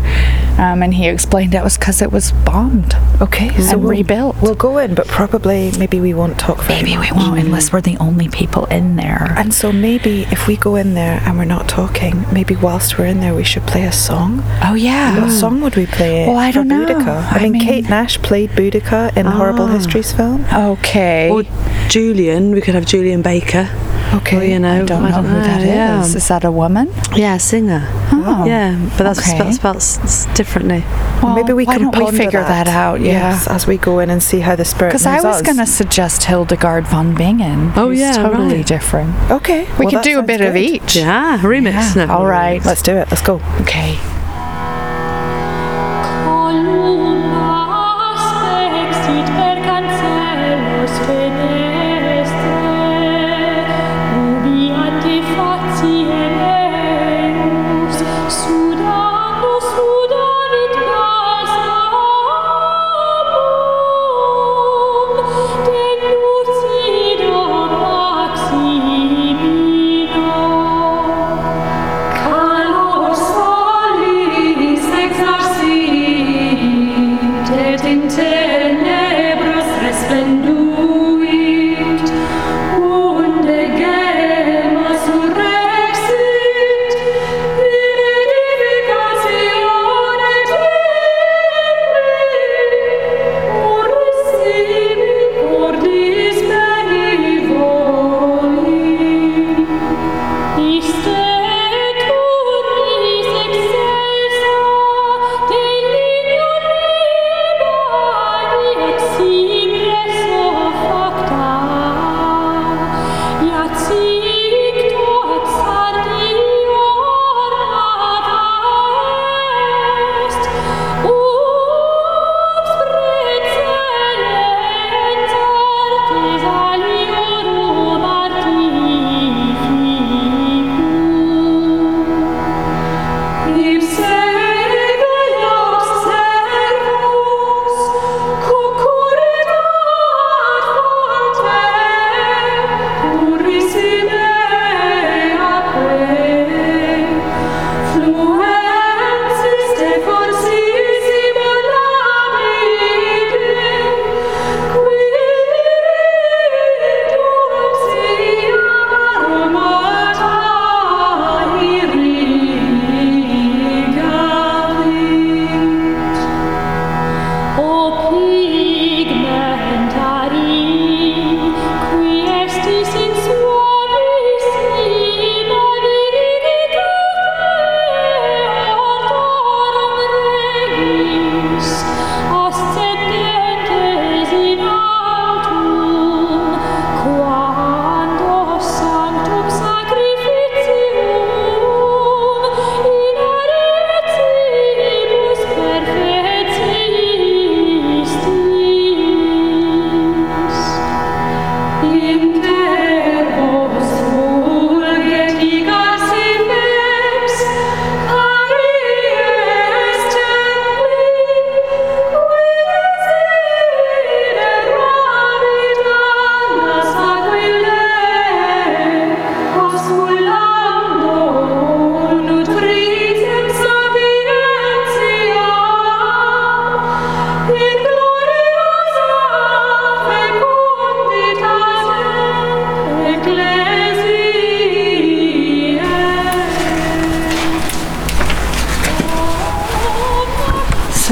Um, and he explained it was because it was bombed. Okay, so and we'll, rebuilt. We'll go in, but probably maybe we won't talk very Maybe we much. won't unless we're the only people in there. And so maybe if we go in there and we're not talking, maybe whilst we're in there we should play a song. Oh yeah. What song would we play? Well, I don't know. Boudica? I, I mean, mean- Kate Nash played Boudica in the Horrible Ah. Histories film. Okay. Or Julian, we could have Julien Baker. Okay. Or, you know, I don't know who that is. yeah. Is that a woman? Yeah, singer. Oh, yeah, but that's okay. spelled, spelled s- s- differently. Well, maybe we can we figure that, out? Yeah. Yes, as we go in and see how the spirit Because I was going to suggest Hildegard von Bingen. Oh, who's yeah, totally right. different. Okay. We well, could do a sounds bit of each. Yeah, remix. Yeah, No, all right. Let's do it. Let's go. Okay.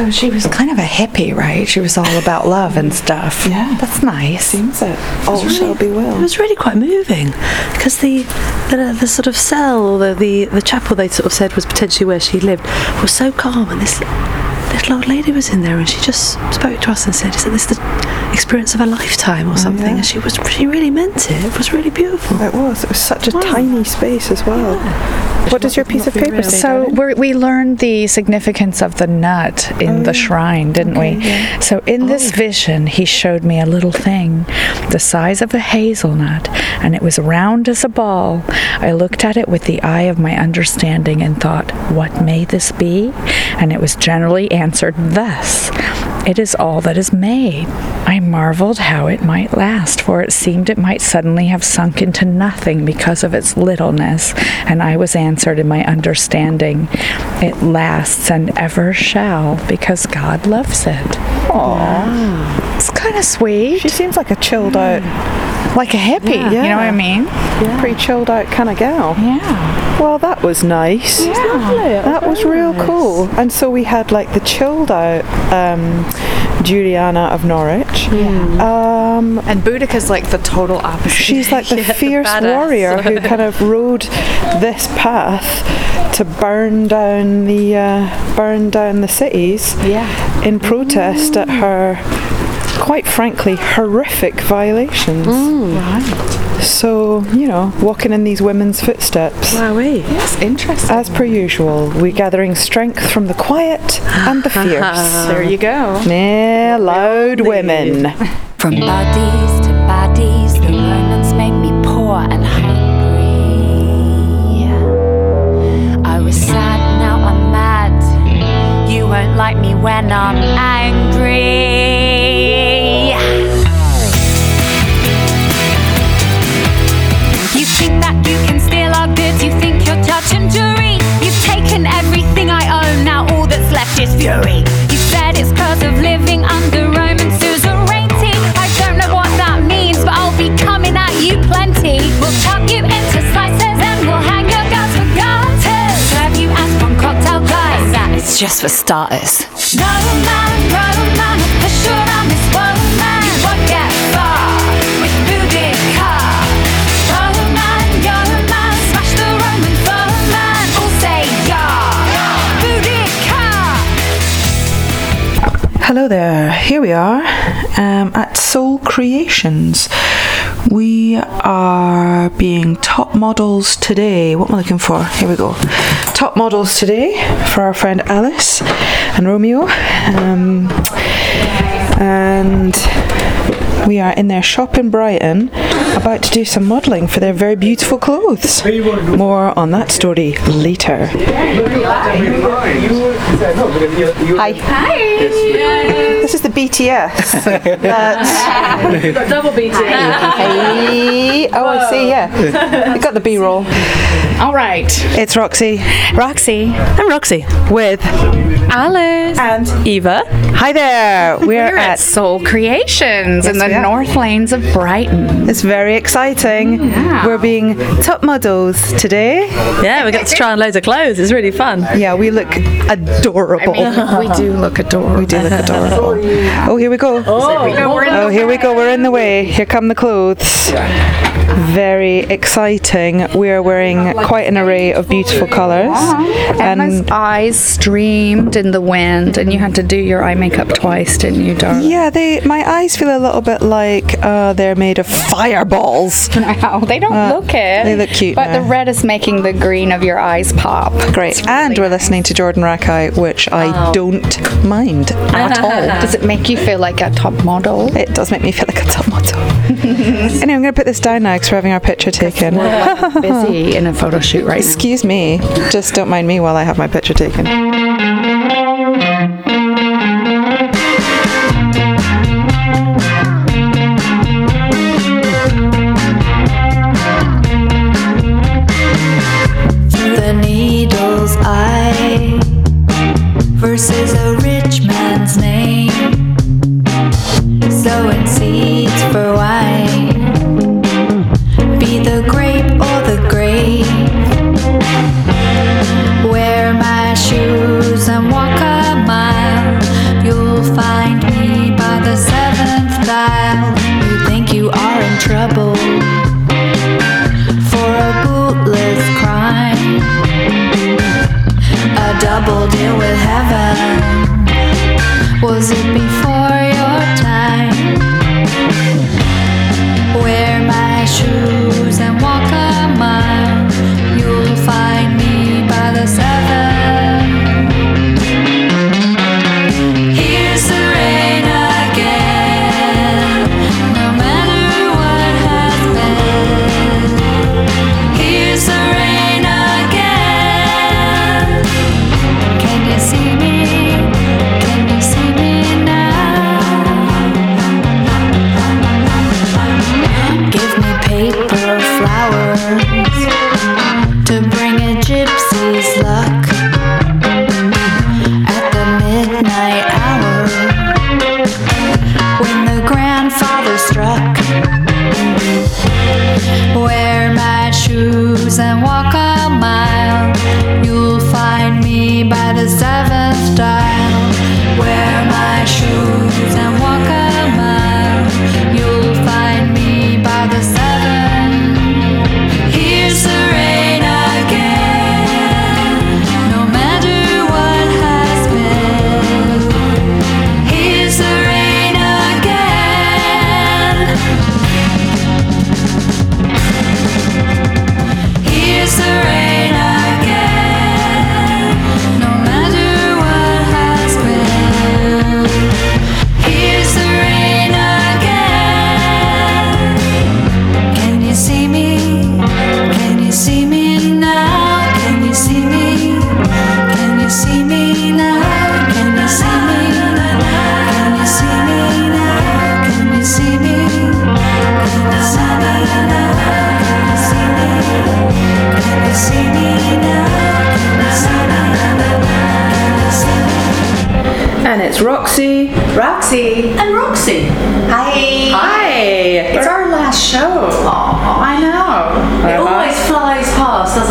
So she was kind of a hippie, right? She was all about love and stuff. Yeah. That's nice. Seems it. All shall be well. It was really quite moving because the, the the sort of cell, the, the the chapel they sort of said was potentially where she lived, was so calm, and this little old lady was in there, and she just spoke to us and said, "Is this the experience of a lifetime or oh, something. And she was she really meant it. It was really beautiful. It was. It was such a tiny space as well. What does your piece of paper say? So we're, we learned the significance of the nut in the oh, shrine, didn't we? So in this oh. vision, he showed me a little thing, the size of a hazelnut, and it was round as a ball. I looked at it with the eye of my understanding and thought, "What may this be?" And it was generally answered thus. It is all that is made. I marveled how it might last, for it seemed it might suddenly have sunk into nothing because of its littleness, and I was answered in my understanding. It lasts and ever shall, because God loves it. Aww. Kind of sweet. She seems like a chilled out, Like a hippie, you know what I mean? pretty chilled out kind of gal. Yeah. Well, that was nice. Yeah. That was real cool. And so we had like the chilled out um, Juliana of Norwich. Um, And Boudica's like the total opposite. she's like the fierce warrior who kind of rode this path to burn down the uh, burn down the cities Yeah. in protest at her quite frankly horrific violations. Right. So, you know, walking in these women's footsteps. Wowee. That's interesting. As per usual, we're gathering strength from the quiet and the fierce. there you go. Yeah, loud women. From bodies to bodies, the Romans made me poor and hungry. I was sad, now I'm mad. You won't like me when I'm angry. Fury. You said it's cause of living under Roman suzerainty. I don't know what that means, but I'll be coming at you plenty. We'll chop you into slices and we'll hang your guts for garters. Serve you as one cocktail glass. That is just for starters. Roman, Roman, Hello there. Here we are um, at Soul Creations. We are being top models today. What am I looking for? Here we go. Top models today for our friend Alice and Romeo. Um, and we are in their shop in Brighton about to do some modelling for their very beautiful clothes. More on that story later. Hi. Hi. This is the BTS. That's Double BT. Hey. Oh, I see. Yeah, you got the B-roll. All right. It's Roxy Roxy. I'm Roxy. with Alice. And Eva. Hi there. We're, We're at at. Soul Creations in the. North Lanes of Brighton. It's very exciting. Oh, yeah. We're being top models today. Yeah, we got to try on loads of clothes. It's really fun. Yeah, we look adorable. we do look adorable. we do look adorable. Oh, here we go. Oh, here we go. We're in the way. Here come the clothes. Very exciting. We are wearing quite an array of beautiful colours. Emma's And eyes streamed in the wind, and you had to do your eye makeup twice, didn't you, darling? yeah, they my eyes feel a little bit like uh, they're made of fireballs. Wow, they don't Uh, look it. they look cute But the red is making the green of your eyes pop. Great. And we're listening to Jordan Rakei, which I don't mind at all. Does it make you feel like a top model? It does make me feel like a top model. anyway, I'm going to put this down now because we're having our picture taken. Busy in a photo shoot right now. Excuse me. Just don't mind me while I have my picture taken. The needle's eye versus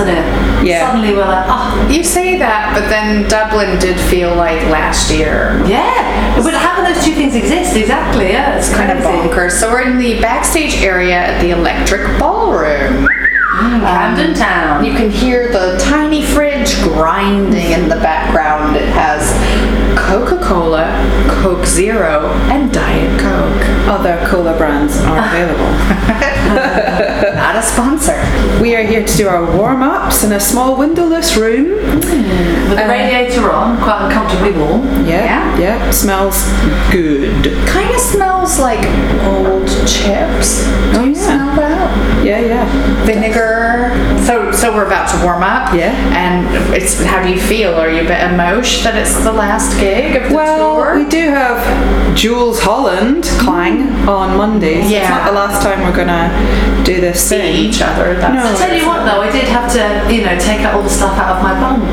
past, doesn't it? Yeah. Suddenly we're like, oh, You say that, but then Dublin did feel like last year. yeah. But how do those two things exist? Exactly, yeah. It's Kind of bonkers. So we're in the backstage area at the Electric Ballroom. Mm, um, Camden Town. You can hear the tiny fridge grinding in the background. It has Coca-Cola, Coke Zero, and Diet Coke. Other cola brands are available. A sponsor. we are here to do our warm ups in a small windowless room. Mm, with the uh, radiator on, quite uncomfortably warm. Yeah, yeah, smells good. Kind of smells like old chips. Do you oh, smell that? Yeah, yeah. Vinegar. So, so we're about to warm up. Yeah. And it's how do you feel? Are you a bit emotion that it's the last gig of the Well, tour? we do have Jools Holland Clang mm. on Monday. So It's Yeah. not the last time we're gonna do this See each other. That's No. I tell you what though, I did have to, you know, take out all the stuff out of my bunk.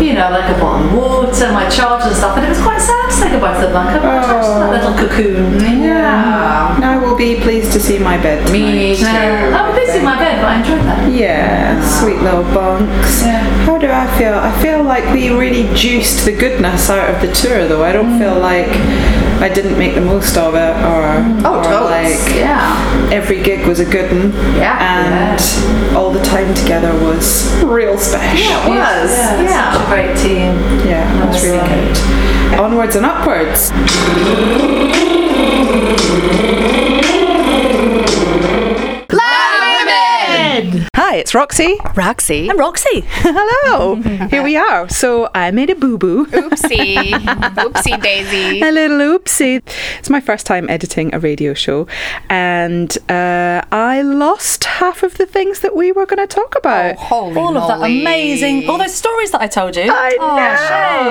You know, like a bottle of water, my charger and stuff, and it was quite sad to say goodbye to the bunk. I'm attached to that little cocoon. Yeah. Now we'll be pleased to see my bed tonight. Me too. Uh, I was busy in my bed, but I enjoyed that. Yeah, sweet little bunks. How do I feel? I feel like we really juiced the goodness out of the tour, though. I don't feel like I didn't make the most of it, or Oh, or like Yeah. every gig was a good one. Yeah. And all the time together was real special. Yeah, it was. Yeah, Yeah. such a great team. Yeah, that was really good. Onwards and upwards. Hi, it's Roxy. Roxy. And Roxy. Hello. Here we are. So I made a boo boo. Oopsie. Oopsie daisy. A little oopsie. It's my first time editing a radio show, and uh, I lost half of the things that we were going to talk about. Holy All of that moly. amazing, all those stories that I told you. I oh,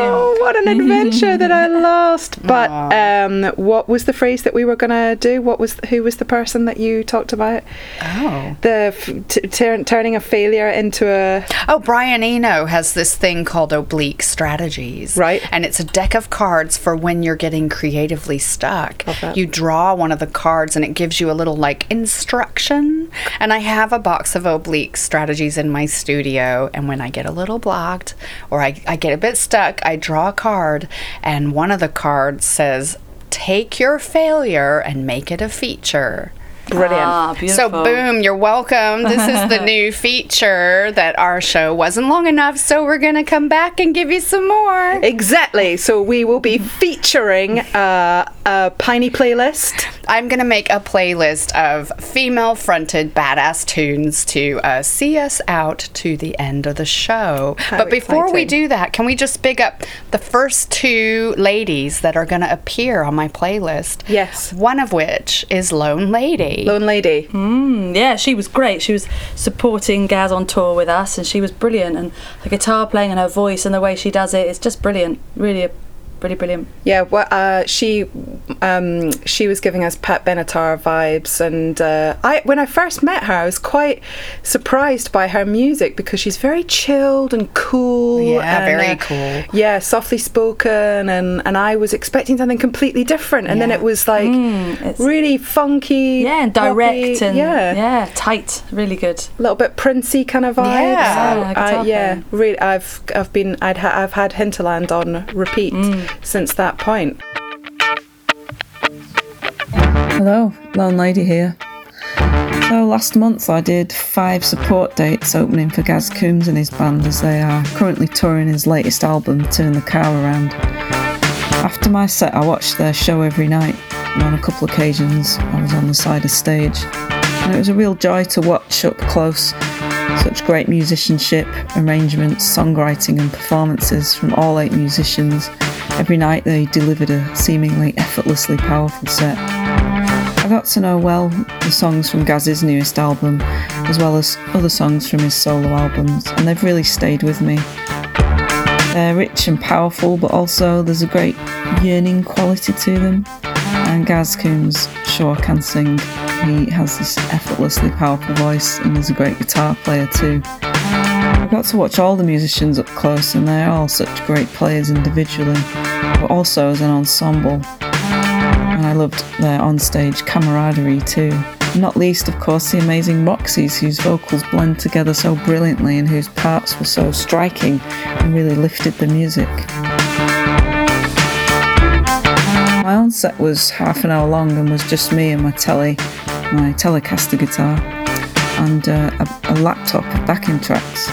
know. What an adventure that I lost. But um, what was the phrase that we were going to do? What was who was the person that you talked about? Oh. The f- t- turn turning a failure into a Oh, Brian Eno has this thing called oblique strategies. Right. And it's a deck of cards for when you're getting creatively stuck. You draw one of the cards and it gives you a little like instruction. And I have a box of oblique strategies in my studio. And when I get a little blocked or I, I get a bit stuck, I draw a card and one of the cards says, Take your failure and make it a feature. Brilliant. Ah, So boom, you're welcome. This is the new feature that our show wasn't long enough, so we're gonna come back and give you some more. Exactly. So we will be featuring uh, a piney playlist. I'm gonna make a playlist of female-fronted badass tunes to uh, see us out to the end of the show. but before we do that, can we just big up the first two ladies that are gonna appear on my playlist? Yes. One of which is LoneLady. LoneLady. Mm, yeah, she was great. She was supporting Gaz on tour with us, and she was brilliant. And the guitar playing and her voice and the way she does it's just brilliant. Really, really brilliant. Yeah, well, uh, she um, she was giving us Pat Benatar vibes, and uh, I when I first met her, I was quite surprised by her music because she's very chilled and cool. Yeah, and, very uh, cool. Yeah, softly spoken, and and I was expecting something completely different, and then it was like it's- really funky, Yeah, and poppy, direct and yeah, yeah, tight. Really good. a little bit princey kind of vibes. Yeah. Yeah, yeah, really. I've I've been I'd ha- I've had Hinterland on repeat Mm. Since that point. Hello, LoneLady here. So last month I did five support dates opening for Gaz Coombes and his band as they are currently touring his latest album, Turn the Car Around. After my set I watched their show every night and on a couple occasions I was on the side of stage. And it was a real joy to watch up close such great musicianship, arrangements, songwriting and performances from all eight musicians. Every night they delivered a seemingly effortlessly powerful set. I got to know well the songs from Gaz's newest album, as well as other songs from his solo albums, and they've really stayed with me. They're rich and powerful, but also there's a great yearning quality to them. And Gaz Coombes sure can sing. He has this effortlessly powerful voice and is a great guitar player too. I got to watch all the musicians up close, and they're all such great players individually, but also as an ensemble. And I loved their onstage camaraderie too. Not least, of course, the amazing Roxys, whose vocals blend together so brilliantly and whose parts were so striking and really lifted the music. My own set was half an hour long and was just me and my telly, my Telecaster guitar, and uh, a, a laptop of backing tracks.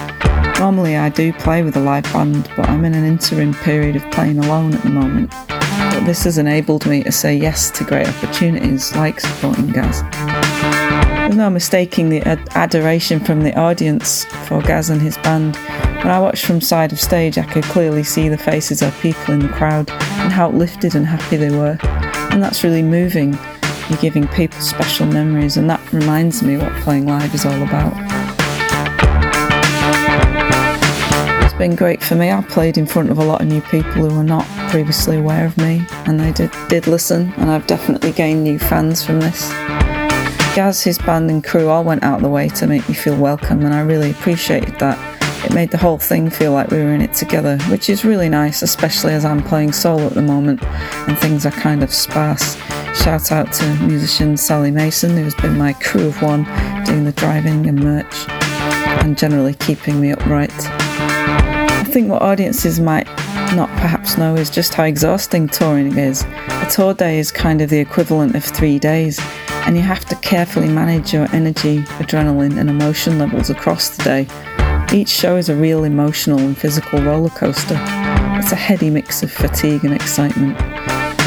Normally, I do play with a live band, but I'm in an interim period of playing alone at the moment. But this has enabled me to say yes to great opportunities like supporting Gaz. There's no mistaking the ad- adoration from the audience for Gaz and his band. When I watched from side of stage, I could clearly see the faces of people in the crowd and how uplifted and happy they were. And that's really moving. You're giving people special memories, and that reminds me what playing live is all about. It's been great for me. I played in front of a lot of new people who were not previously aware of me, and they did, did listen, and I've definitely gained new fans from this. Gaz, his band, and crew all went out of the way to make me feel welcome, and I really appreciated that. It made the whole thing feel like we were in it together, which is really nice, especially as I'm playing solo at the moment and things are kind of sparse. Shout out to musician Sally Mason, who's been my crew of one, doing the driving and merch, and generally keeping me upright. I think what audiences might not perhaps know is just how exhausting touring is. A tour day is kind of the equivalent of three days, and you have to carefully manage your energy, adrenaline, and emotion levels across the day. Each show is a real emotional and physical roller coaster. It's a heady mix of fatigue and excitement.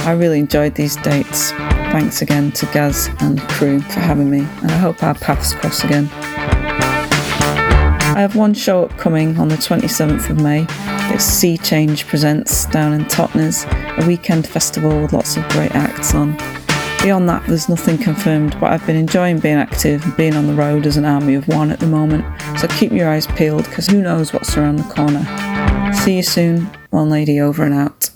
I really enjoyed these dates. Thanks again to Gaz and crew for having me, and I hope our paths cross again. I have one show upcoming on the 27th of May. It's Sea Change Presents down in Totnes, a weekend festival with lots of great acts on. Beyond that, there's nothing confirmed, but I've been enjoying being active and being on the road as an army of one at the moment, so keep your eyes peeled because who knows what's around the corner. See you soon, LoneLady over and out.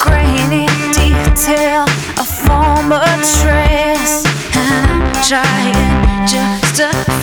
Grainy detail, a former trace, and I'm trying just to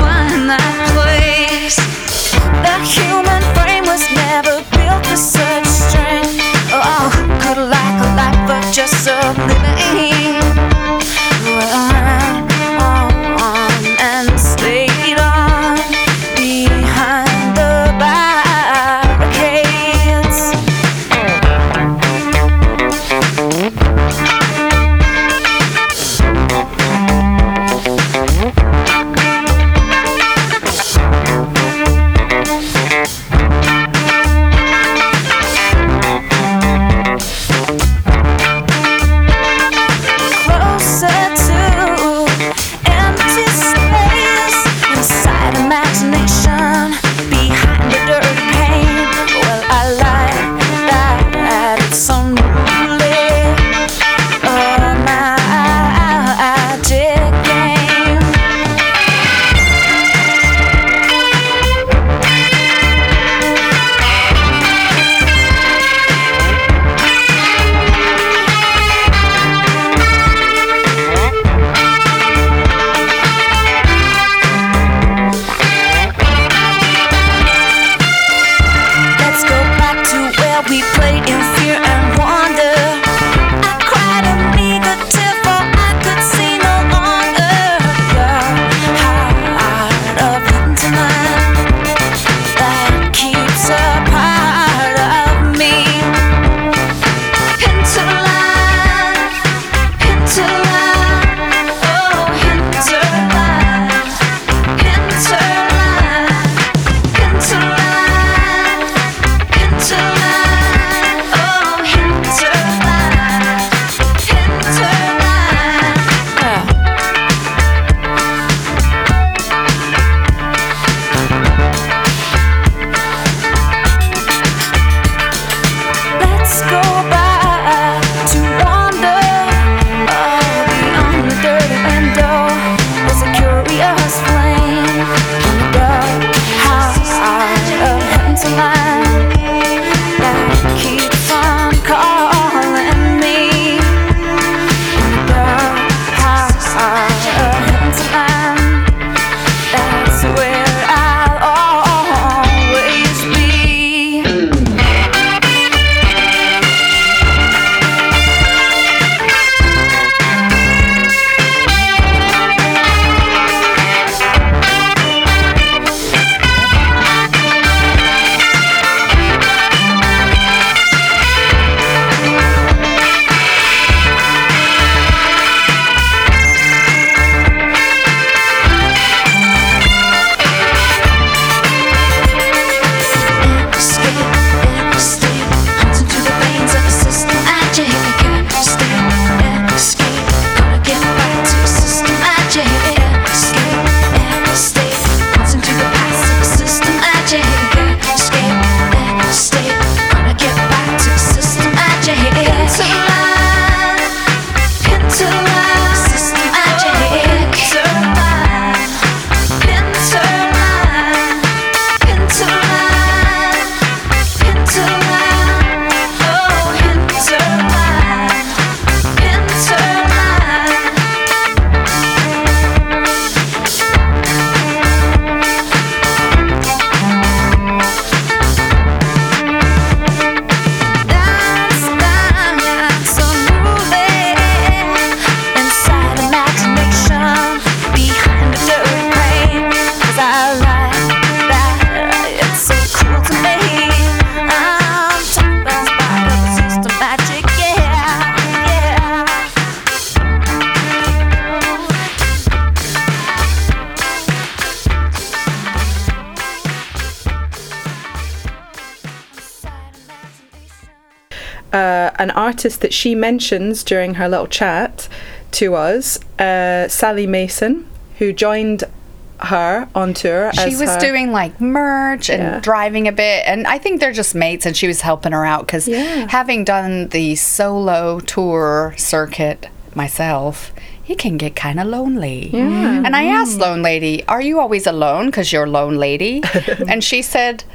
that she mentions during her little chat to us, uh, Sally Mason, who joined her on tour. She was her- doing like merch and Yeah. driving a bit, and I think they're just mates, and she was helping her out because having done the solo tour circuit myself. It can get kind of lonely. Yeah. And I asked LoneLady, Are you always alone because you're LoneLady? and she said,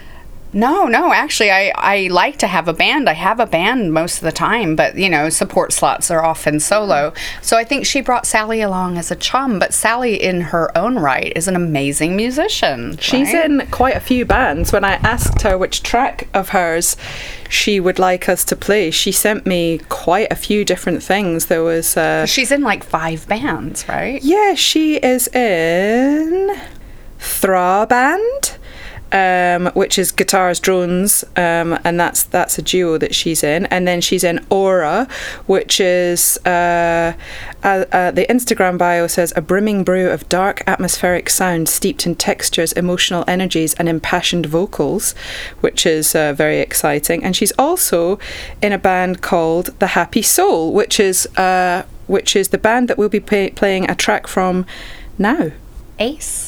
no, no, actually, I, I like to have a band. I have a band most of the time, but, you know, support slots are often solo. So I think she brought Sally along as a chum, but Sally, in her own right, is an amazing musician. She's right? in quite a few bands. When I asked her which track of hers she would like us to play, she sent me quite a few different things. There was. Uh, She's in like five bands, right? Yeah, she is in Thra Band. Um, which is guitars, drones, um, and that's that's a duo that she's in. And then she's in Aura, which is uh, uh, uh, the Instagram bio says a brimming brew of dark atmospheric sound steeped in textures, emotional energies, and impassioned vocals, which is uh, very exciting. And she's also in a band called The Happy Soul, which is uh, which is the band that we'll be pay- playing a track from now. Ace.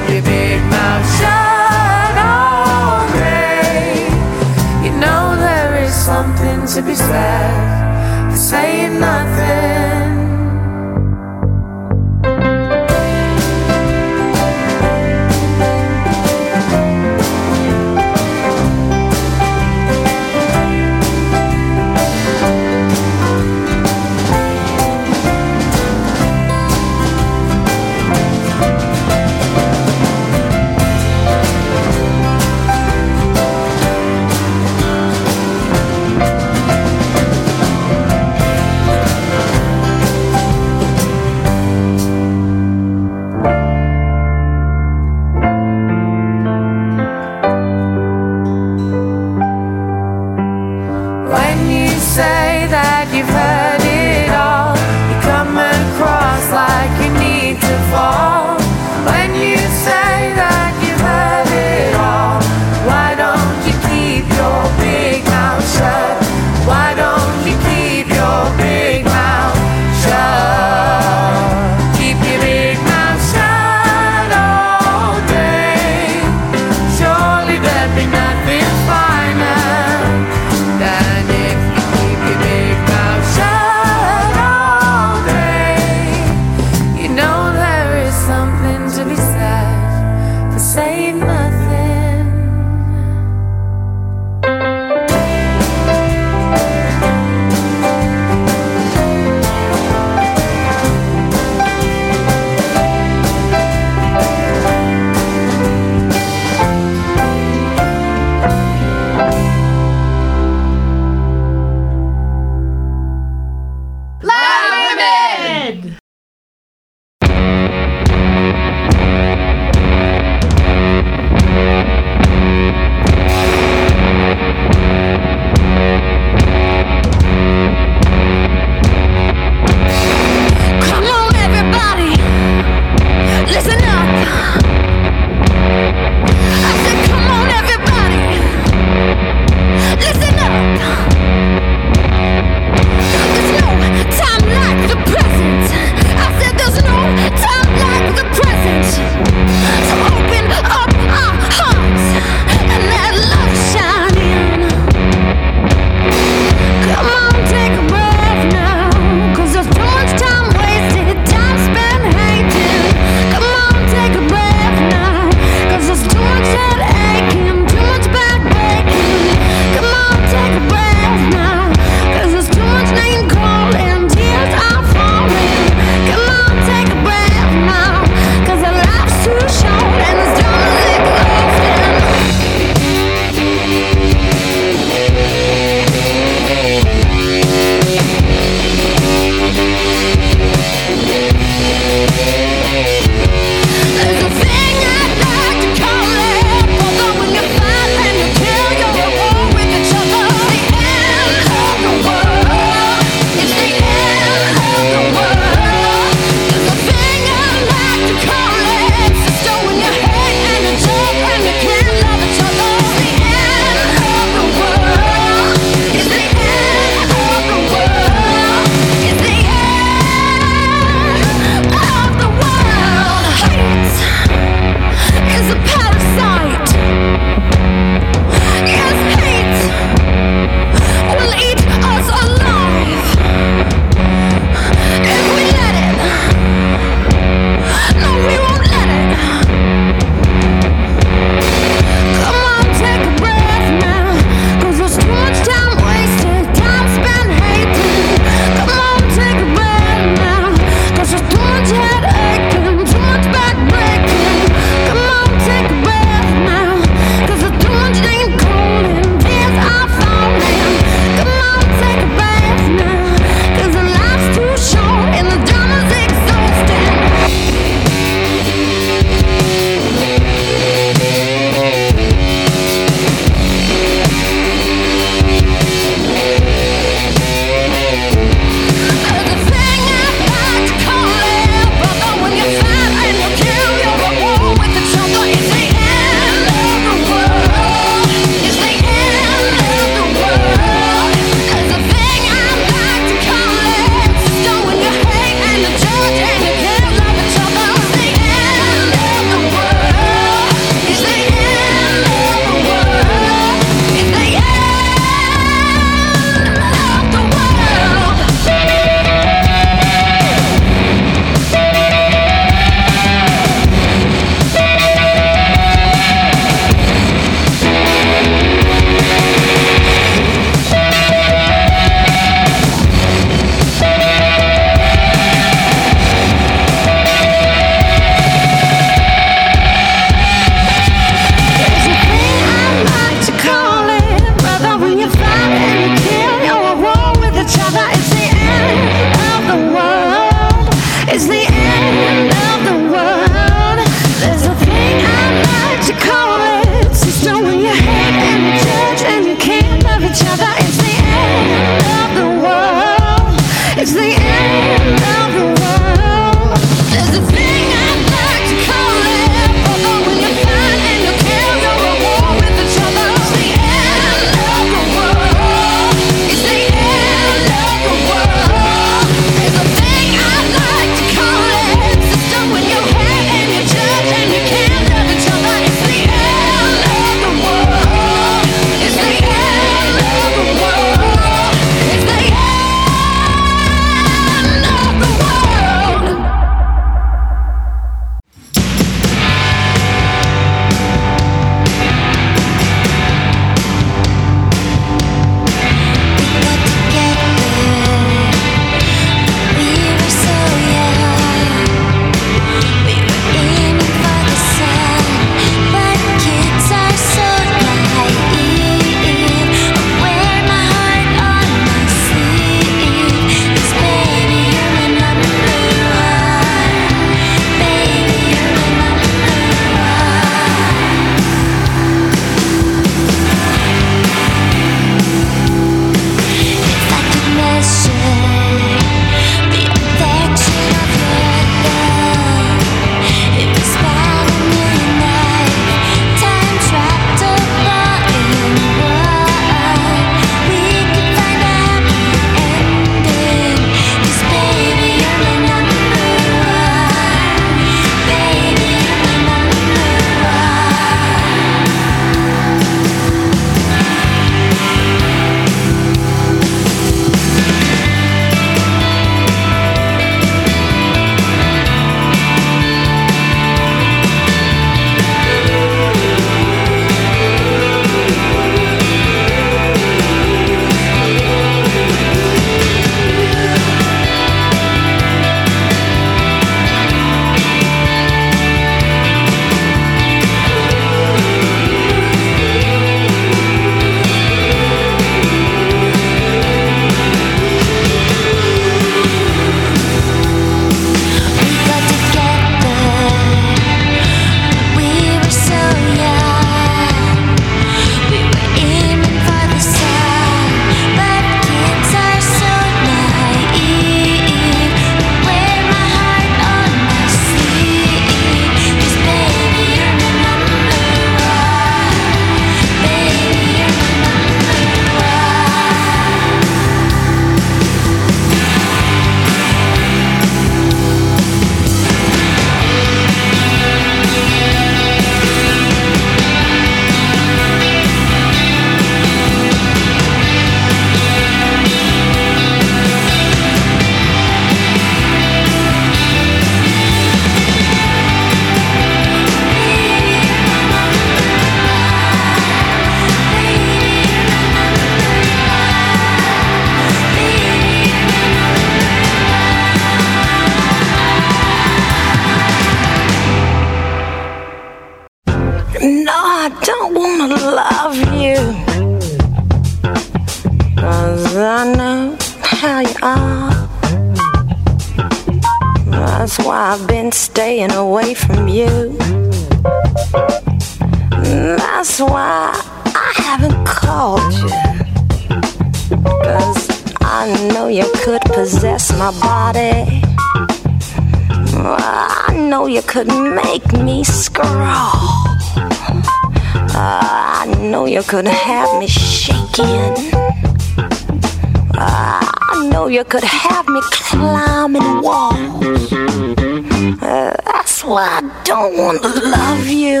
I want to love you.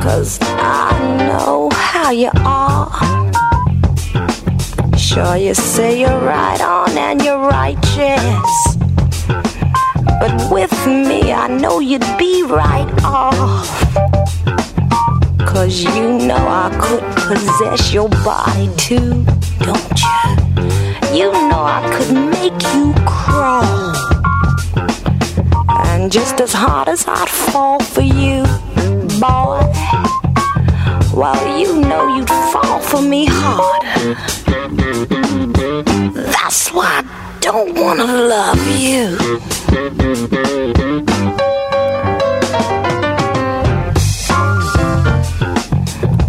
Cause I know how you are. Sure, you say you're right on and you're righteous. But with me, I know you'd be right off. Cause you know I could possess your body too, I'd fall for you, boy, well, you know you'd fall for me harder. That's why I don't wanna love you.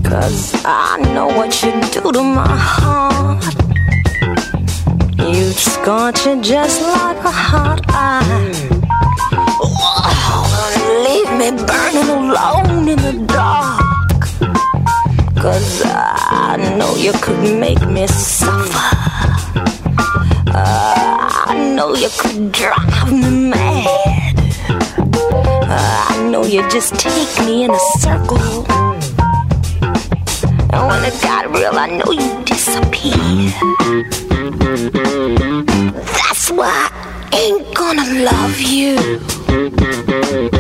Cause I know what you do to my heart. You'd scorch it just like a hot iron. Burning alone in the dark. Cause I know you could make me suffer. Uh, I know you could drive me mad. Uh, I know you just take me in a circle. And when it got real, I know you disappear. That's why I ain't gonna love you.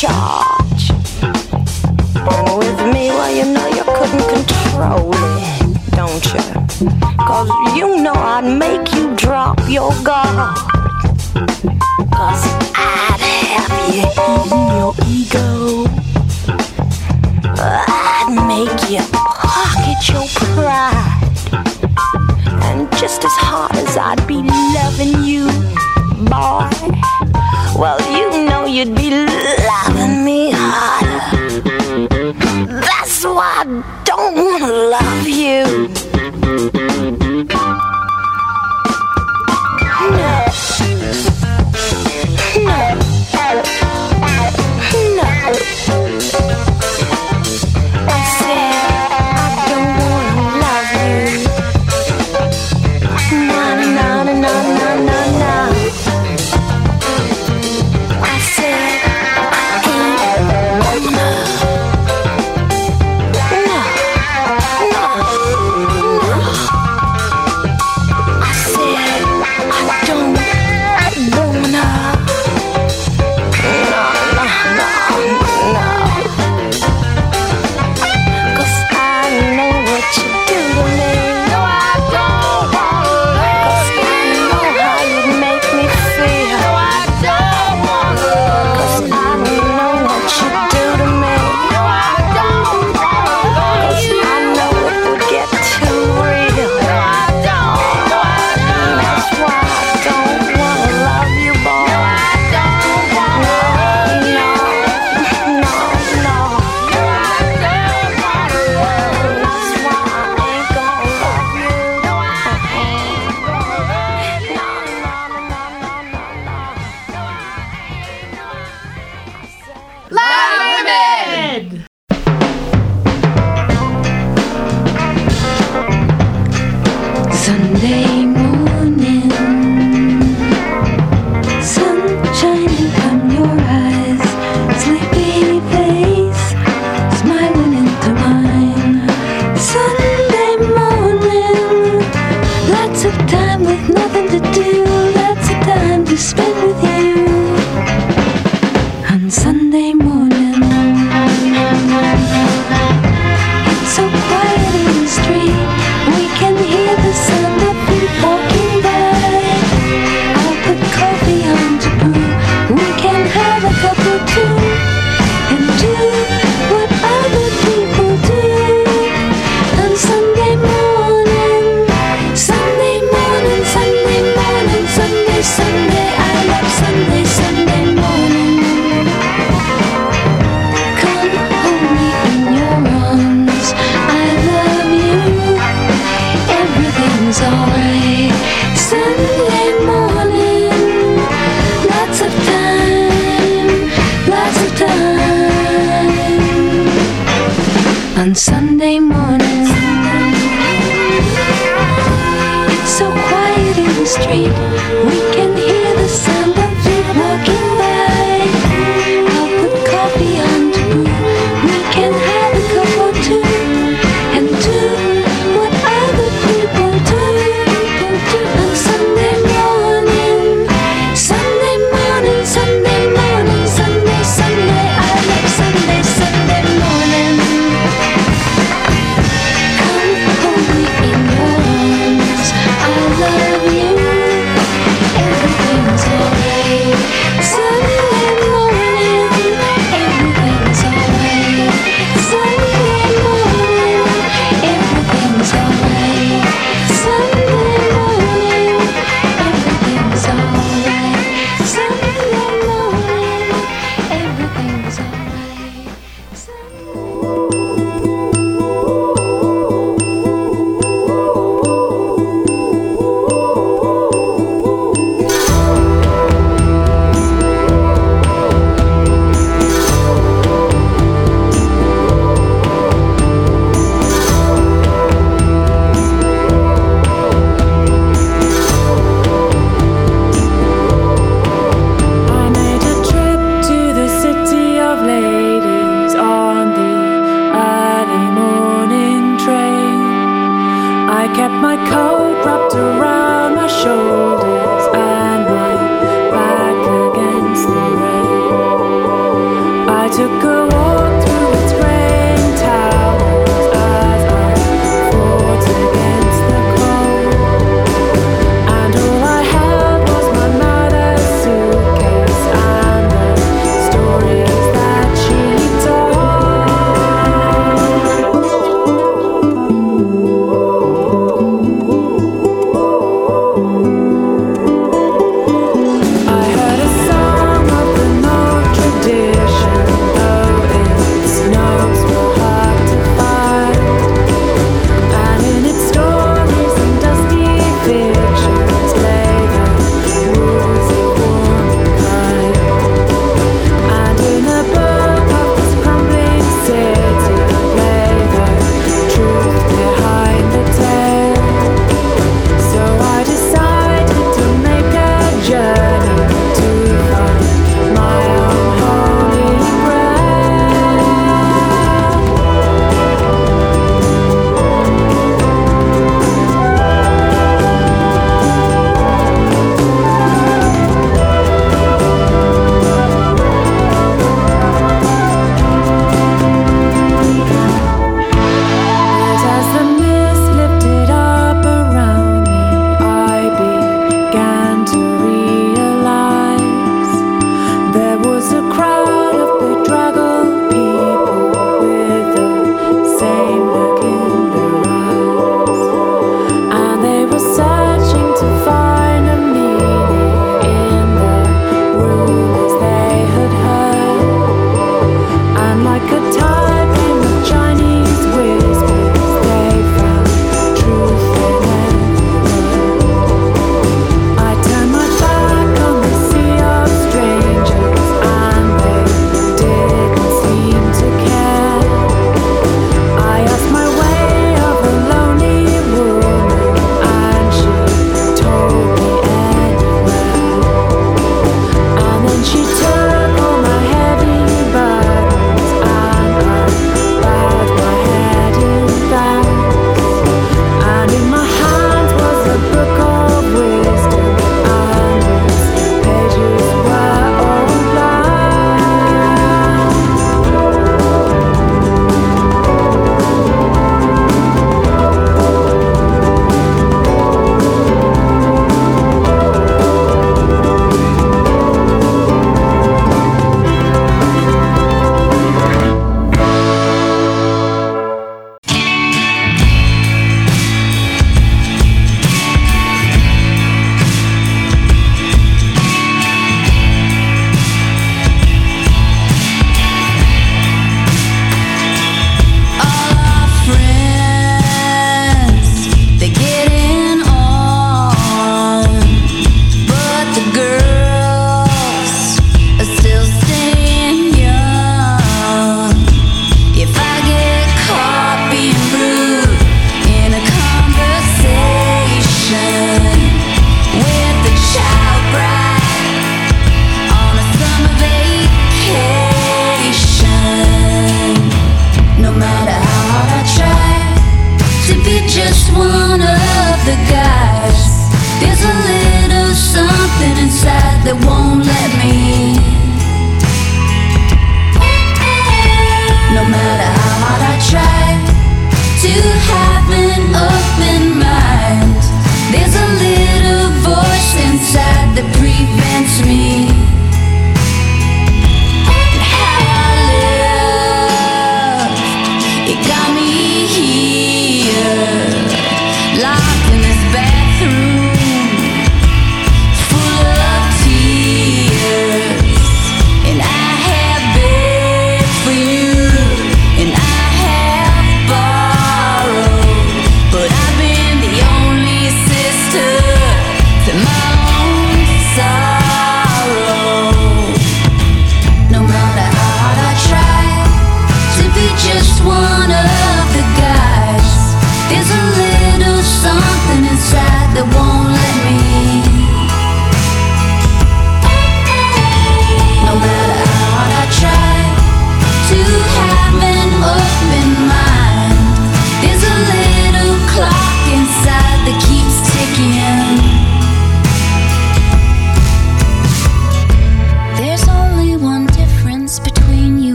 Charge. And with me, well, you know you couldn't control it, don't you? Cause you know I'd make you drop your guard. Cause I'd have you eating your ego. I'd make you pocket your pride. And just as hard as I'd be loving you, boy, well, you know you'd be loving me harder. That's why I don't wanna love you.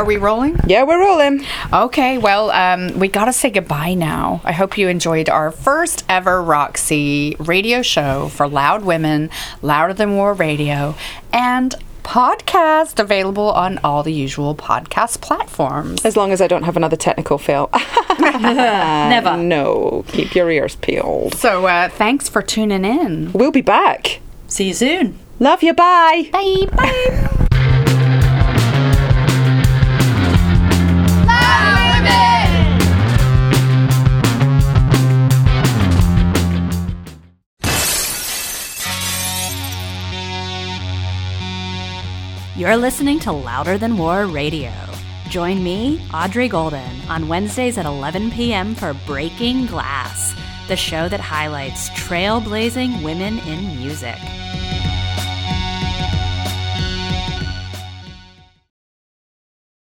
Are we rolling? Yeah, we're rolling. Okay, well, um, we got to say goodbye now. I hope you enjoyed our first ever Roxy radio show for Loud Women, Louder Than War Radio, and podcast available on all the usual podcast platforms. As long as I don't have another technical fail. Never. No, keep your ears peeled. So, uh, thanks for tuning in. We'll be back. See you soon. Love you. Bye. Bye. Bye. You're listening to Louder Than War Radio. Join me, Audrey Golden, on Wednesdays at 11 p.m. for Breaking Glass, the show that highlights trailblazing women in music.